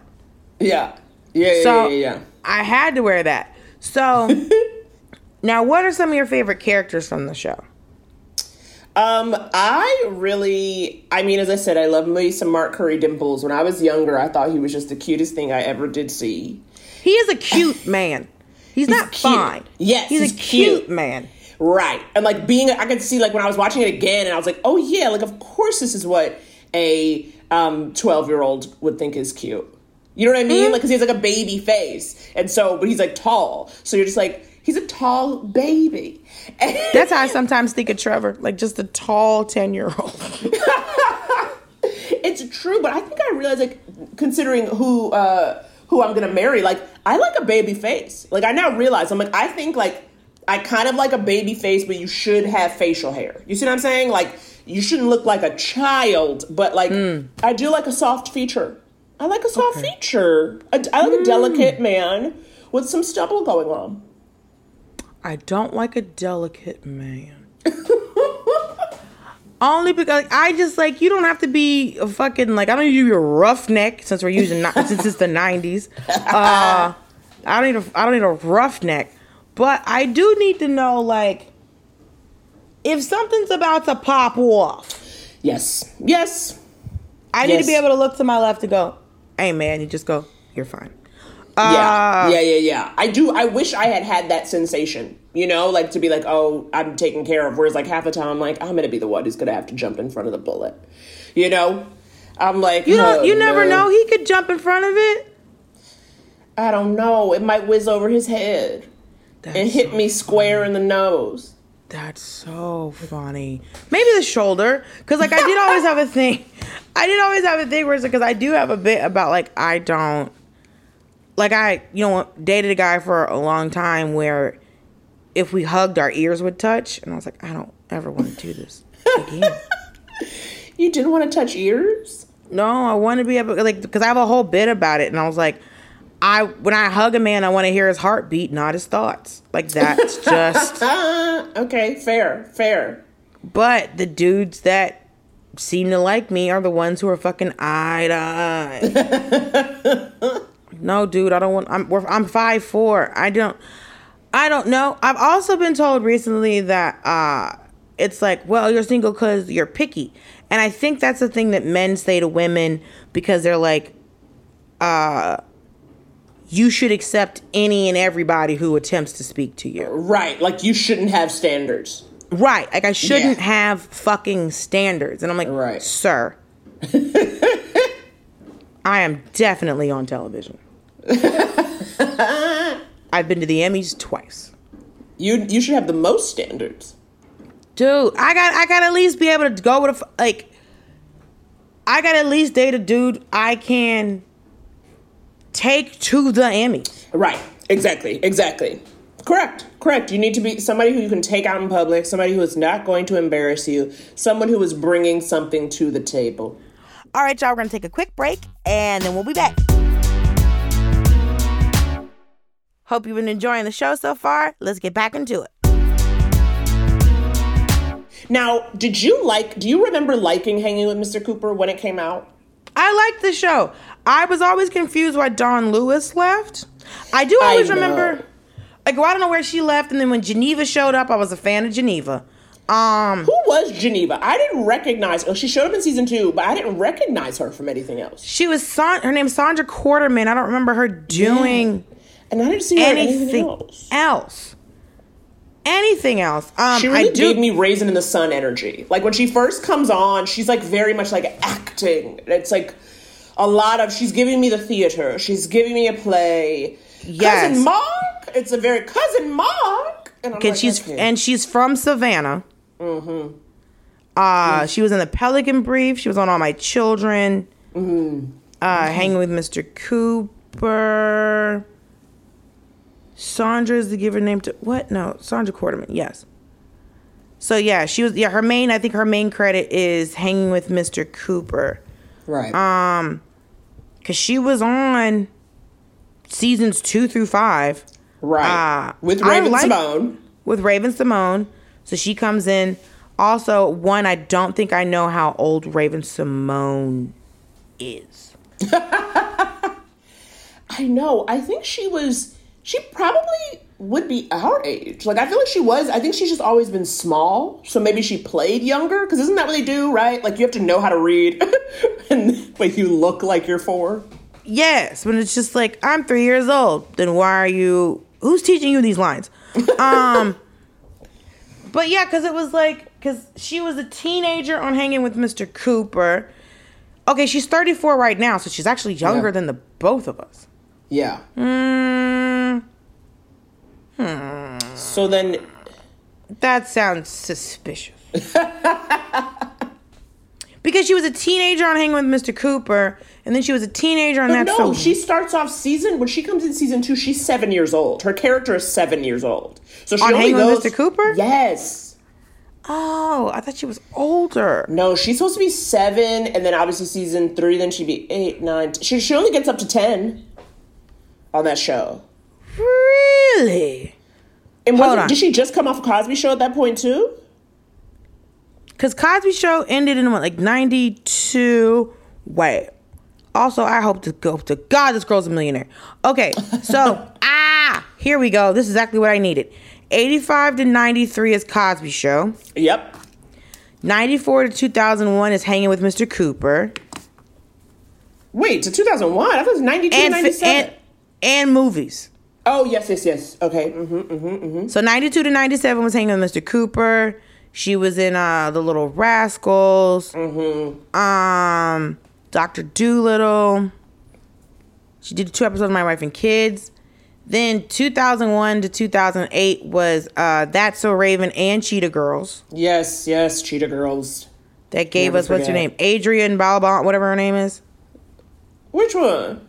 Yeah, yeah, yeah, So yeah, yeah. I had to wear that. So now, what are some of your favorite characters from the show? Um, I really, I mean, as I said, I love me some Mark Curry dimples. When I was younger, I thought he was just the cutest thing I ever did see. He is a cute man. He's, not cute. fine. Yes, he's, he's a cute, cute. man. Right. And like being, I could see like when I was watching it again and I was like, oh yeah, like of course this is what a um 12 year old would think is cute. You know what I mean? Mm-hmm. Like, cause he has like a baby face. And so, but he's like tall. So you're just like, he's a tall baby. That's how I sometimes think of Trevor, like just a tall ten year old. it's true, but I think I realized like considering who uh who I'm gonna marry, like I like a baby face. Like I now realize I'm like I think like I kind of like a baby face, but you should have facial hair. You see what I'm saying? Like you shouldn't look like a child, but like I do like a soft feature. I like a soft feature. I, I like a delicate man with some stubble going on. I don't like a delicate man. Only because I just like you don't have to be a fucking like I don't need you to be a roughneck since we're using since it's the nineties. Uh, I don't need a I don't need a roughneck, but I do need to know like if something's about to pop off. Yes, yes, I need to be able to look to my left and go, "Hey man," you just go, "You're fine." Yeah, Uh, yeah, yeah, yeah. I do. I wish I had had that sensation. You know, like to be like, oh, I'm taken care of. Whereas like half the time, I'm like, I'm gonna be the one who's gonna have to jump in front of the bullet. You know, I'm like, You don't. oh, You never no. know. He could jump in front of it. I don't know. It might whiz over his head and hit so me square in the nose. That's so funny. Maybe the shoulder, because like I did always have a thing. I did always have a thing where it's because I do have a bit about like I don't like I you know dated a guy for a long time where if we hugged our ears would touch and I was like I don't ever want to do this again. You didn't want to touch ears? no, I want to be able like because I have a whole bit about it and I was like I when I hug a man, I want to hear his heartbeat, not his thoughts. Like that's just. Okay, fair, fair. But the dudes that seem to like me are the ones who are fucking eye to eye. no, dude, I don't want. I'm we're, I'm five four. I don't. I don't know. I've also been told recently that uh, it's like, well, you're single because you're picky, and I think that's the thing that men say to women because they're like, uh, you should accept any and everybody who attempts to speak to you. Right, like you shouldn't have standards. Right. Like I shouldn't Yeah. have fucking standards. And I'm like, Right. sir. I am definitely on television. I've been to the Emmys twice. You you should have the most standards. Dude, I got I got at least be able to go with a like I got at least date a dude I can take to the Emmys. Right, exactly, exactly. Correct, correct. You need to be somebody who you can take out in public, somebody who is not going to embarrass you, someone who is bringing something to the table. All right, y'all, we're going to take a quick break and then we'll be back. Hope you've been enjoying the show so far. Let's get back into it. Now, did you like? Do you remember liking Hanging with Mr. Cooper when it came out? I liked the show. I was always confused why Dawnn Lewis left. I do always know. remember, like, well, I don't know where she left, and then when Geneva showed up, I was a fan of Geneva. Um, Who was Geneva? I didn't recognize. Oh, she showed up in season two, but I didn't recognize her from anything else. she was Son- her name's Saundra Quarterman. I don't remember her doing And I didn't see anything anything else. else. Anything else? Um, She really I do. gave me Raisin in the Sun energy. Like when she first comes on, she's like very much like acting. It's like a lot of she's giving me the theater. She's giving me a play. Yes. Cousin Mark. It's a very cousin Mark. And like, she's okay. and she's from Savannah. Mm-hmm. Uh, she was in the Pelican Brief. She was on All My Children. Mm-hmm. Uh, hanging with Mr. Cooper. Sandra is the giver name to what? No, Saundra Quarterman. Yes. So yeah, she was yeah. Her main, I think her main credit is hanging with Mr. Cooper, right. um, cause she was on seasons two through five right. uh, With Raven like- Simone. with Raven-Symoné. So she comes in. Also, one, I don't think I know how old Raven-Symoné is. I know. I think she was. She probably would be our age. Like I feel like she was. I think she's just always been small. So maybe she played younger. Because isn't that what they do? Right? Like you have to know how to read, and but you look like you're four. Yes, but it's just like I'm three years old. Then why are you? Who's teaching you these lines? Um, but yeah, because it was like because she was a teenager on Hanging with Mr. Cooper. Okay, she's 34 right now, so she's actually younger Yeah. than the both of us. Yeah. Mm, So then, That sounds suspicious. because she was a teenager on Hanging with Mr. Cooper, and then she was a teenager on but that. no, so she starts off season when she comes in season two. She's seven years old. Her character is seven years old. So she On only Hanging goes. Mr. Cooper? Yes. oh, I thought she was older. No, she's supposed to be seven, and then obviously season three, then she'd be eight, nine. T- she she only gets up to ten on that show. Really? And Hold was on. did she just come off a Cosby Show at that point too? Because Cosby Show ended in what, like '92. Wait. Also, I hope to go to God this girl's a millionaire. Okay, so ah, here we go. This is exactly what I needed. 85 to 93 is Cosby Show. Yep. 94 to 2001 is Hanging with Mr. Cooper. Wait, to 2001? I thought it was 92 And, 97. and, and movies. oh, yes, yes, yes. Okay. Mm-hmm, mm-hmm, Mm-hmm. So 92 to 97 was Hanging with Mr. Cooper. She was in uh, The Little Rascals. Mm-hmm. Um, Dr. Dolittle. She did two episodes of My Wife and Kids. Then 2001 to 2008 was uh, That's So Raven and Cheetah Girls. Yes, yes, Cheetah Girls. That gave Never us, what's her name? Adrienne Bailon, whatever her name is. Which one?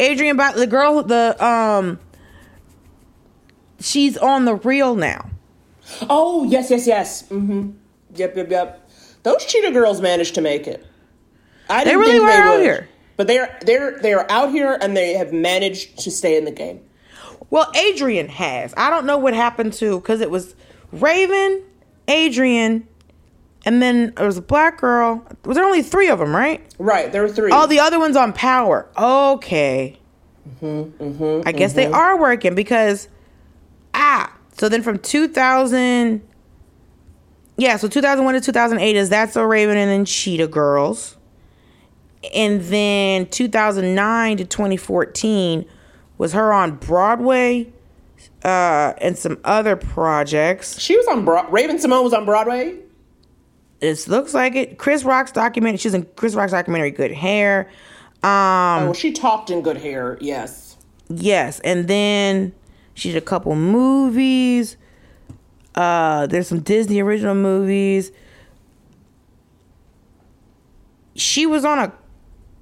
Adrienne, ba- the girl, the, um, she's on The Real now. Oh, yes, yes, yes. Mm-hmm. Yep, yep, yep. Those Cheetah Girls managed to make it. I They didn't really think were they out would. here. But they're they're they're out here and they have managed to stay in the game. Well, Adrienne has. I don't know what happened to because it was Raven, Adrienne, and then there was a black girl. Was there only three of them, right? Right, there were three. Oh, the other one's on Power. Okay. Mhm, mhm. I guess they are working because ah. So then from 2000, yeah. So 2001 to 2008 is That's So Raven and then Cheetah Girls, and then 2009 to 2014 was her on Broadway, uh, and some other projects. she was on Broad- Raven-Symoné was on Broadway. It looks like it. Chris Rock's documentary. She's in Chris Rock's documentary, Good Hair. Um, Oh, well, she talked in good hair. Yes. Yes, and then she did a couple movies. Uh, there's some Disney original movies. She was on a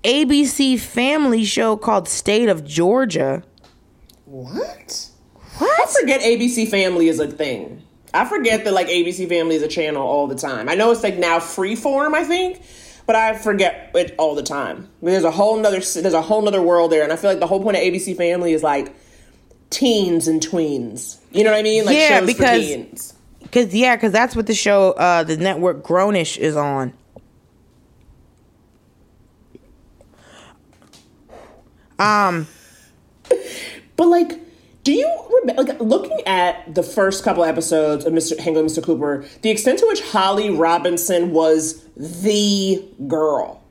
ABC family show called State of Georgia. What? What? I forget ABC Family is a thing. I forget that like ABC Family is a channel all the time. I know it's like now freeform, I think, but I forget it all the time. I mean, there's a whole nother there's a whole nother world there, and I feel like the whole point of ABC Family is like teens and tweens. You know what I mean? Like Yeah, shows because- for teens. Cause yeah, cause that's what the show, uh, the network Grownish is on. Um, But like, do you remember, like looking at the first couple episodes of Mr. Hanging Mr. Cooper, the extent to which Holly Robinson was the girl.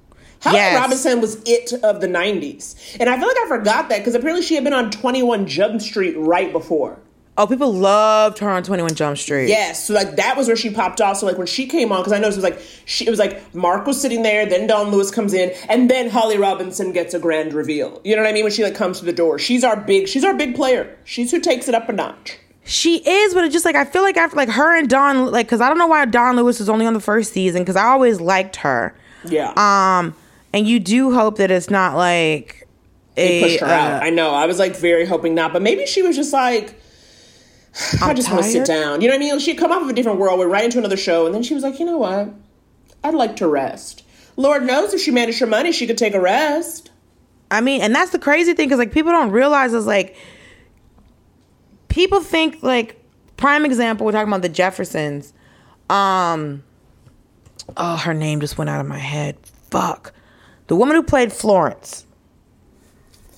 Holly Yes. Robinson was it of the '90s, and I feel like I forgot that because apparently she had been on 21 Jump Street right before. Oh, people loved her on Twenty One Jump Street. Yes, so like that was where she popped off. So like when she came on, because I noticed it was like she, it was like Mark was sitting there, then Dawnn Lewis comes in, and then Holly Robinson gets a grand reveal. You know what I mean? When she like comes to the door, she's our big, she's our big player. She's who takes it up a notch. She is, but it's just like I feel like after like her and Dawnn, like, cause I don't know why Dawnn Lewis was only on the first season, cause I always liked her. Yeah. Um, and you do hope that it's not like they a. pushed her uh, out. I know. I was like very hoping not, but maybe she was just like, I I'm just want to sit down. You know what I mean? She'd come off of a different world, went right into another show, and then she was like, you know what? I'd like to rest. Lord knows if she managed her money, she could take a rest. I mean, and that's the crazy thing, cause like people don't realize is like people think like prime example. We're talking about the Jeffersons. Um, oh, her name just went out of my head. Fuck, the woman who played Florence.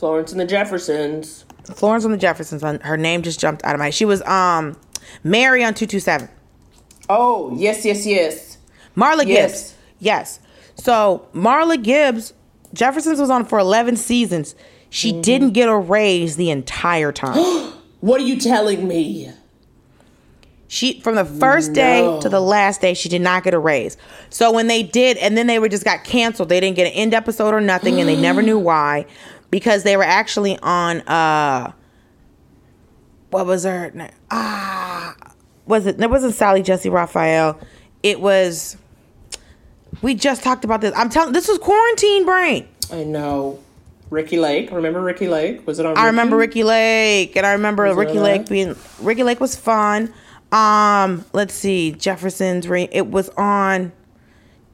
Florence and the Jeffersons. Florence on the Jeffersons. Her name just jumped out of my. She was um Mary on two two seven. Oh, yes, yes, yes. Marla Yes. Gibbs. Yes. So Marla Gibbs, Jeffersons was on for eleven seasons. She didn't get a raise the entire time. What are you telling me? she from the first day to the last day, she did not get a raise. So when they did, and then they were just got canceled. They didn't get an end episode or nothing, and they never knew why because they were actually on uh what was her name? Ah was it it wasn't Sally Jessy Raphael. It was we just talked about this. I'm telling this was quarantine brain. I know. Ricki Lake. Remember Ricki Lake? Was it on I remember Ricki Lake, and I remember Was Ricki Lake being Ricki Lake was fun. Um, let's see, Jefferson's ring it was on.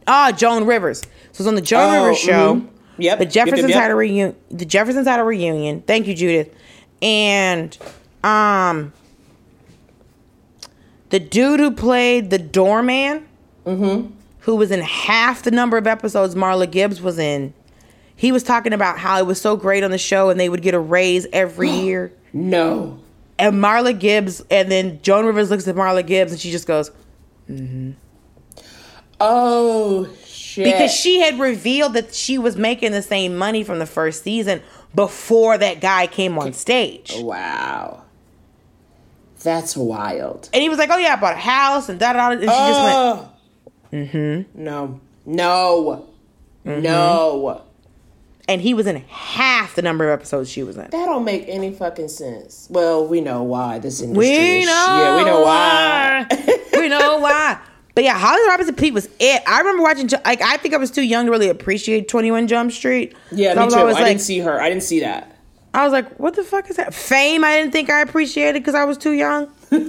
Ah, Joan Rivers. So it was on the Joan Oh, Rivers show. mhm. Yep, The Jeffersons yep. had a reunion. The Jeffersons had a reunion. Thank you, Judith. And um, the dude who played the doorman, Mm-hmm. who was in half the number of episodes Marla Gibbs was in, he was talking about how it was so great on the show and they would get a raise every year. No. And Marla Gibbs, and then Joan Rivers looks at Marla Gibbs and she just goes, Oh shit. because she had revealed that she was making the same money from the first season before that guy came on stage. Wow. That's wild. And he was like, oh yeah, I bought a house and da da da. And she just went. Mm-hmm. No. No. Mm-hmm. No. and he was in half the number of episodes she was in. That don't make any fucking sense. Well, we know why this industry. We is- know. Yeah, we know why. we know why. But yeah, Holly Robinson Peete was it. I remember watching. Like, I think I was too young to really appreciate Twenty One Jump Street. Yeah, I me was too. I like, didn't see her. I didn't see that. I was like, what the fuck is that? Fame. I didn't think I appreciated because I was too young. so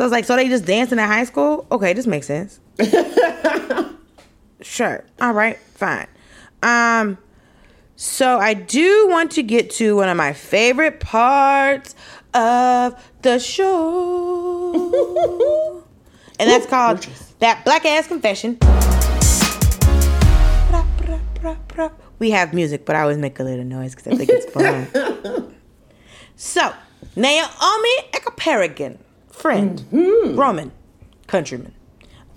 I was like, so they just dancing at high school? Okay, this makes sense. sure. All right. Fine. Um. So I do want to get to one of my favorite parts of the show. and that's called gorgeous. that black ass confession. We have music, but I always make a little noise because I think it's fun. so, Naomi Ekperigin, friend, Roman, countryman.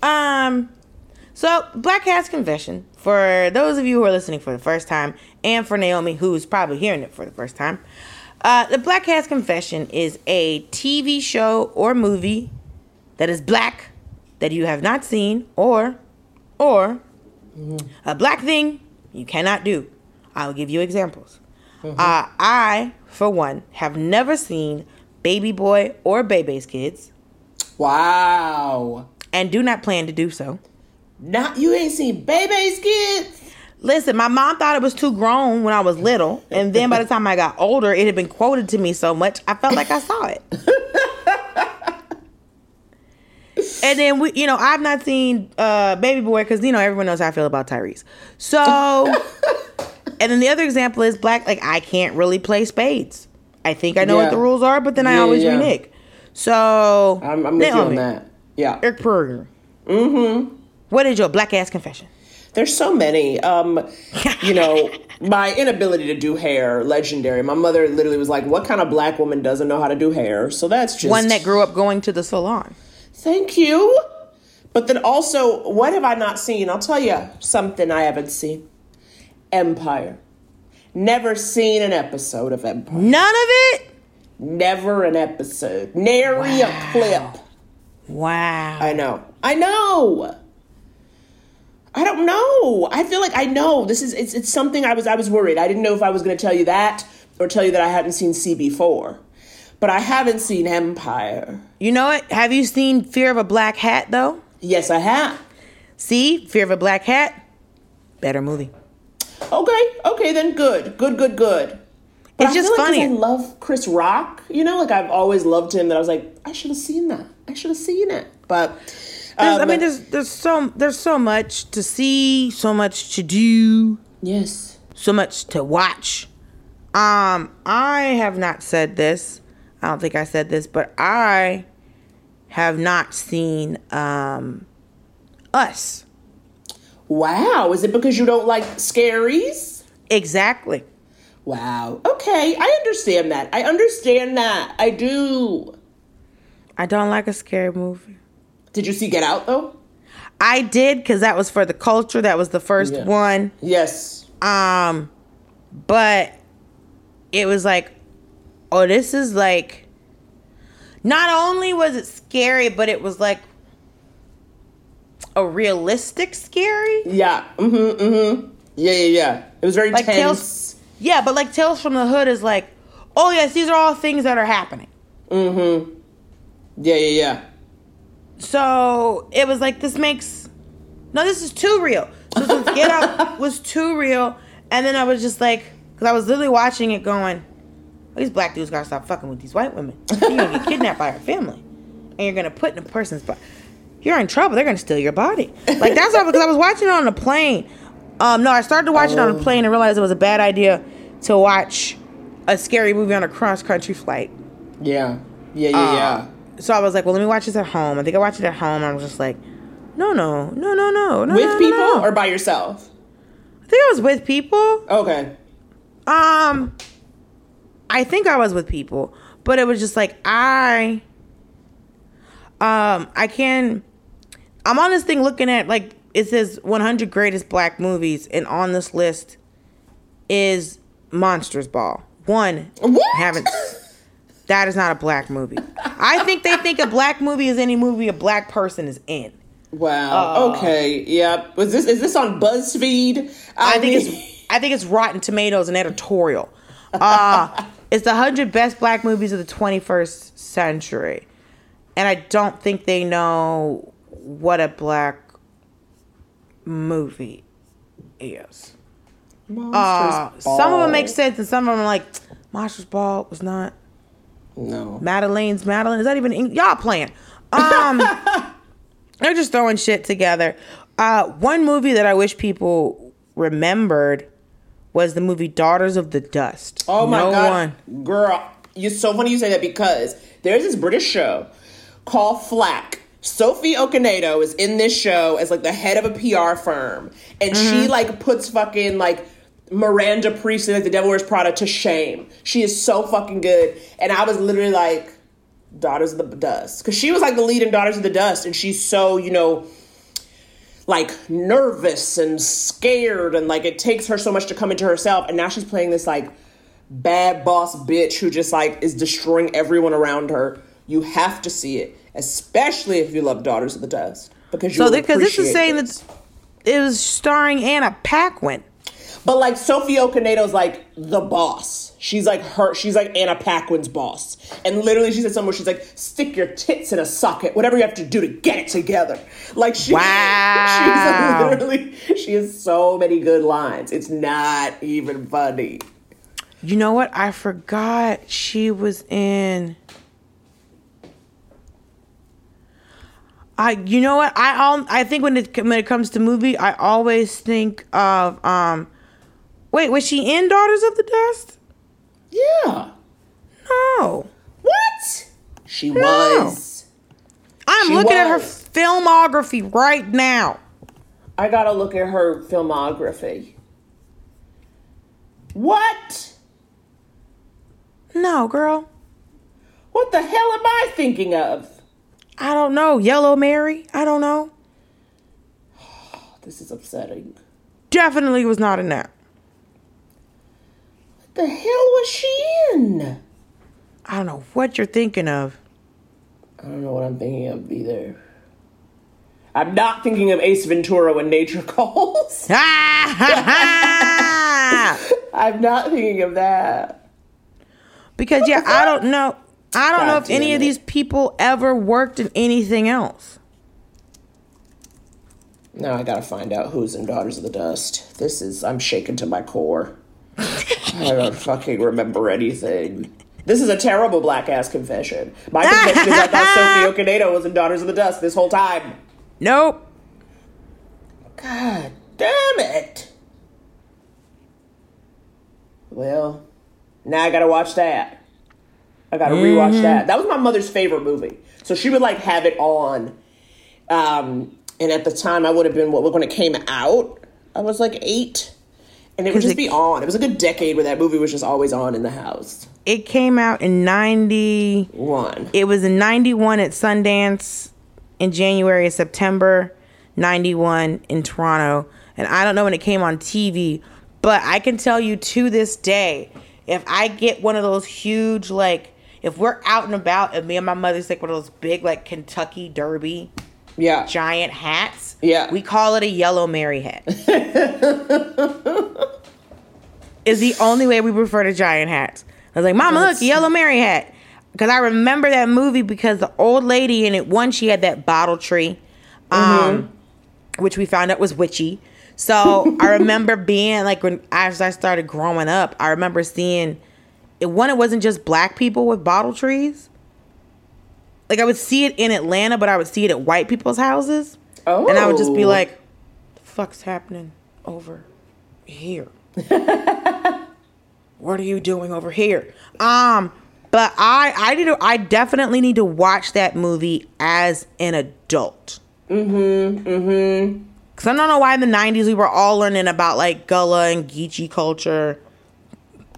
Um, so Black Ass Confession, for those of you who are listening for the first time, and for Naomi, who's probably hearing it for the first time, uh, the Black Ass Confession is a TV show or movie that is black that you have not seen, or, or a black thing you cannot do. I'll give you examples. Uh, I, for one, have never seen Baby Boy or Bebe's Kids, Wow. and do not plan to do so. Not you ain't seen Baby's Kids. Listen, my mom thought it was too grown when I was little, and then by the time I got older, it had been quoted to me so much I felt like I saw it. and then we, you know, I've not seen uh, Baby Boy because you know everyone knows how I feel about Tyrese. So, and then the other example is black. Like I can't really play spades. I think I know Yeah. what the rules are, but then I Yeah, always yeah. renege. So I'm, I'm with you on that. Yeah. Ekperigin. Mm-hmm. What is your black ass confession? There's so many. Um, you know, my inability to do hair, legendary. My mother literally was like, "What kind of black woman doesn't know how to do hair?" So that's just One that grew up going to the salon. Thank you. But then also, what have I not seen? I'll tell you something I haven't seen. Empire. Never seen an episode of Empire. None of it. Never an episode. Nary a clip. Wow. I know. I know. I don't know. I feel like I know. This is it's it's something I was I was worried. I didn't know if I was going to tell you that or tell you that I hadn't seen CB4. But I haven't seen Empire. You know what? Have you seen Fear of a Black Hat though? Yes, I have. See, Fear of a Black Hat, better movie. Okay, okay, then good, good, good, good. But It's I just feel like 'cause funny. I love Chris Rock. You know, like I've always loved him. That I was like, I should have seen that. I should have seen it. But There's, I um, mean, there's there's so there's so much to see, so much to do, yes, so much to watch. Um, I have not said this. I don't think I said this, but I have not seen um Us. wow. Is it because you don't like scaries? Exactly. Wow. Okay, I understand that. I understand that. I do. I don't like a scary movie. Did you see Get Out though? I did because that was for the culture. That was the first Yeah. one. Yes. Um, but it was like, oh, this is like. Not only was it scary, but it was like a realistic scary. Yeah. Mm-hmm. Mm-hmm. Yeah. Yeah. Yeah. It was very Like tense. Tales, yeah, but like Tales from the Hood is like, oh yes, these are all things that are happening. Mm-hmm. Yeah. Yeah. Yeah. So it was like this makes no, this is too real. So since Get Out was too real, and then I was just like, because I was literally watching it, going, these black dudes gotta stop fucking with these white women. You're gonna get kidnapped by our family, and you're gonna put in a person's body. You're in trouble. They're gonna steal your body. Like that's all because I was watching it on a plane. Um, no, I started to watch it on a plane and realized it was a bad idea to watch a scary movie on a cross country flight. Yeah. Yeah. Yeah. Uh, yeah. So I was like, well, let me watch this at home. I think I watched it at home. I was just like, no, no, no, no, no, no. With no, people no. or by yourself? I think I was with people. Okay. Um, I think I was with people, but it was just like I, um, I can. I'm on this thing looking at like it says 100 greatest black movies, and on this list is Monsters Ball. One, What? haven't. That is not a black movie. I think they think a black movie is any movie a black person is in. Wow. okay. Yep. Was this is this on BuzzFeed? I think mean- it's I think it's Rotten Tomatoes and editorial. Uh, it's the hundred best black movies of the twenty first century, and I don't think they know what a black movie is. Uh, some of them make sense, and some of them are like Monsters Ball was not. No. Madeline's Madeline. Is that even Eng- y'all playing? Um, they're just throwing shit together. Uh, one movie that I wish people remembered was the movie Daughters of the Dust. Oh my no god, one. girl! You're so funny you say that because there's this British show called Flack. Sophie Okonedo is in this show as like the head of a PR firm, and Mm-hmm. she like puts fucking like Miranda Priestly, like the Devil Wears Prada, to shame. She is so fucking good, and I was literally like, Daughters of the Dust, because she was like the lead in Daughters of the Dust, and she's so you know like nervous and scared and like it takes her so much to come into herself and now she's playing this like bad boss bitch who just like is destroying everyone around her you have to see it especially if you love daughters of the dust because you So because this is saying that it was starring Anna Paquin. But like Sophie Okonedo's like the boss. She's like her. She's like Anna Paquin's boss. And literally, she said somewhere she's like, "Stick your tits in a socket. Whatever you have to do to get it together." Like she, Wow. she's literally. She has so many good lines. It's not even funny. You know what? I forgot she was in. I you know what I um I think when it when it comes to movie I always think of um wait was she in Daughters of the Dust? Yeah. No. What? She was. I'm She looking at her filmography right now. I gotta look at her filmography. What? No, girl. What the hell am I thinking of? I don't know. Yellow Mary? I don't know. This is upsetting. Definitely was not in that. What the hell was she in? I don't know what you're thinking of. I don't know what I'm thinking of either. I'm not thinking of Ace Ventura when nature calls. I'm not thinking of that. because yeah, I don't know. I don't know if any damn of these people ever worked in anything else. Now I gotta find out who's in Daughters of the Dust. This is I'm shaken to my core. I don't fucking remember anything. This is a terrible black ass confession. My confession is I thought Sophie Okonedo was in Daughters of the Dust this whole time. Nope. God damn it. Well, now I gotta watch that. I gotta rewatch that. That was my mother's favorite movie. So she would like have it on. Um, and at the time I would have been what when it came out, I was like eight. And it would just it- be on. It was a good decade where that movie was just always on in the house. It came out in ninety one. It was in 91 at Sundance in January and September, 91 in Toronto. And I don't know when it came on TV, but I can tell you to this day, if I get one of those huge, like, if we're out and about and me and my mother's like one of those big, like, Kentucky Derby Yeah. giant hats, Yeah. we call it a Yellow Mary hat. is the only way we refer to giant hats. I was like, Mama, look, Yellow Mary hat. Because I remember that movie because the old lady in it, one, she had that bottle tree, um, which we found out was witchy. So I remember being like, when as I started growing up, I remember seeing it. One, it wasn't just black people with bottle trees. Like I would see it in Atlanta, but I would see it at white people's houses. Oh. And I would just be like, the fuck's happening over here? what are you doing over here? Um, but I I need to I definitely need to watch that movie as an adult. Mm-hmm. Mm-hmm. Cause I don't know why in the nineties we were all learning about like Gullah and Geechee culture.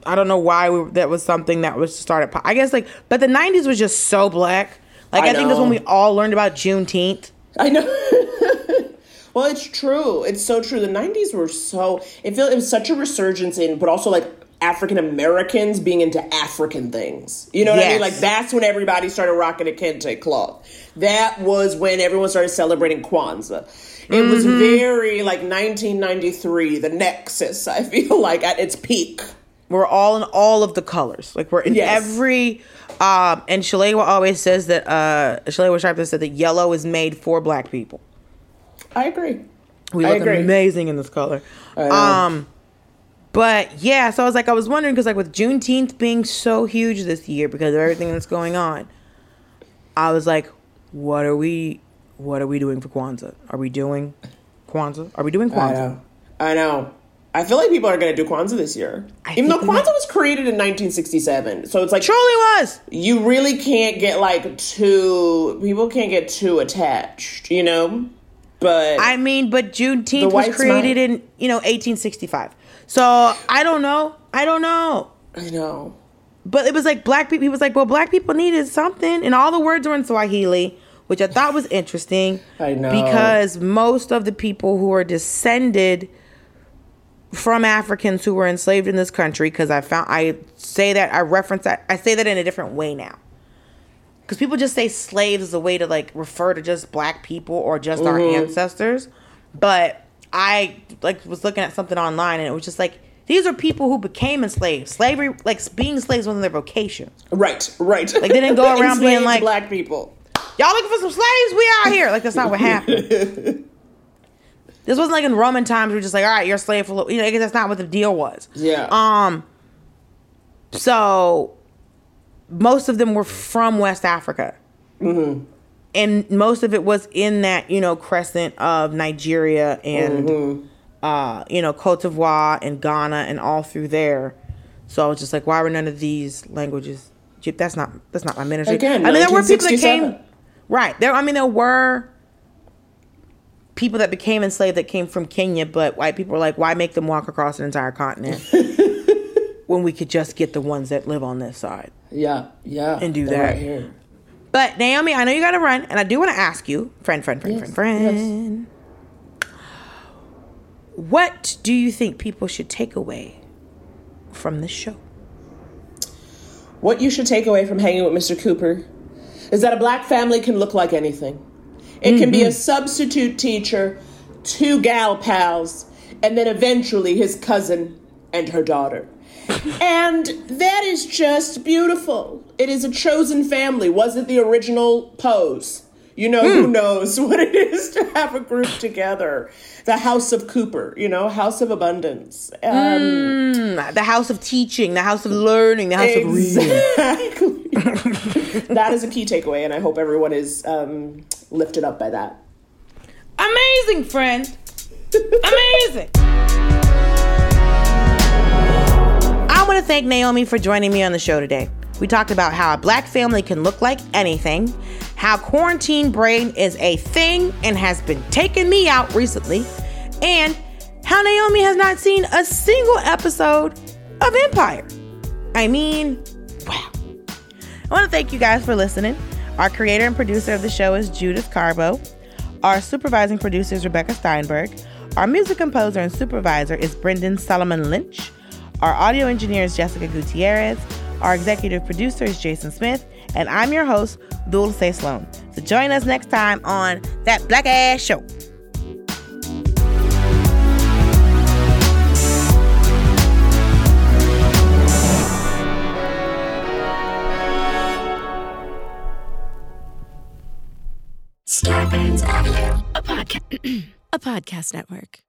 I don't know why we, that was something that was started. I guess like, but the '90s was just so black. Like I, I think that's when we all learned about Juneteenth. I know. well, it's true. It's so true. The '90s were so. It felt it was such a resurgence in, but also like African Americans being into African things. You know what I mean? Like that's when everybody started rocking a kente cloth. That was when everyone started celebrating Kwanzaa. It was Mm-hmm. very like 1993, the Nexus. I feel like at its peak. We're all in all of the colors. Like we're in Yes. every. Um, and Shalewa always says that. Uh, Shalewa Sharpe said that yellow is made for black people. I agree. We I look agree. amazing in this color. Um, but yeah, so I was like, I was wondering because like with Juneteenth being so huge this year because of everything that's going on, I was like, what are we, what are we doing for Kwanzaa? Are we doing Kwanzaa? Are we doing I Kwanzaa? know. I know. I feel like people are going to do Kwanzaa this year. I Even though Kwanzaa might. was created in 1967. So it's like Truly was. you really can't get like too people can't get too attached, you know? But I mean, but Juneteenth was created might. in you know 1865. So I don't know. I don't know. I know. But it was like black people. He was like, well, black people needed something, and all the words were in Swahili, which I thought was interesting. I know. because most of the people who are descended from Africans who were enslaved in this country, because I found I say that I reference that I say that in a different way now. Because people just say slaves as a way to like refer to just black people or just our Mm-hmm. ancestors, but I like was looking at something online and it was just like these are people who became enslaved. Slavery, like being slaves, wasn't their vocation. Right, right. Like, they didn't go around being like- black people. Y'all looking for some slaves? We out here. Like that's not what happened. this wasn't like in Roman times. We're just like, all right, you're a slave for. a little-" You know, I guess that's not what the deal was. Yeah. Um. So, most of them were from West Africa, Mm-hmm. and most of it was in that you know crescent of Nigeria and Mm-hmm. uh, you know Cote d'Ivoire and Ghana and all through there. So I was just like, why were none of these languages? That's not that's not my ministry. Again, I mean, there were people that came. Right there. I mean, there were people that became enslaved that came from Kenya, but white people were like, why make them walk across an entire continent when we could just get the ones that live on this side? Yeah, yeah. And do that. Right here. But Naomi, I know you got to run, and I do want to ask you, friend, friend, friend, Yes, friend, friend, what do you think people should take away from this show? What you should take away from hanging with Mr. Cooper is that a black family can look like anything. It can be a mm-hmm. substitute teacher, two gal pals, and then eventually his cousin and her daughter. and that is just beautiful. It is a chosen family. Was it the original pose? You know, who knows what it is to have a group together. The House of Cooper, you know, House of Abundance. Um, The house of teaching, the house of learning, the house of reading. Exactly. that is a key takeaway, and I hope everyone is um, lifted up by that. Amazing, friend. Amazing. I want to thank Naomi for joining me on the show today. We talked about how a black family can look like anything, how quarantine brain is a thing and has been taking me out recently, and how Naomi has not seen a single episode of Empire. I mean, wow. I want to thank you guys for listening. Our creator and producer of the show is Judith Carbo. Our supervising producer is Rebecca Steinberg. Our music composer and supervisor is Brendan Solomon Lynch. Our audio engineer is Jessica Gutierrez. Our executive producer is Jason Smith. And I'm your host, Dulce Sloan. So join us next time on That Black Ass Show. Audio. a podcast a podcast network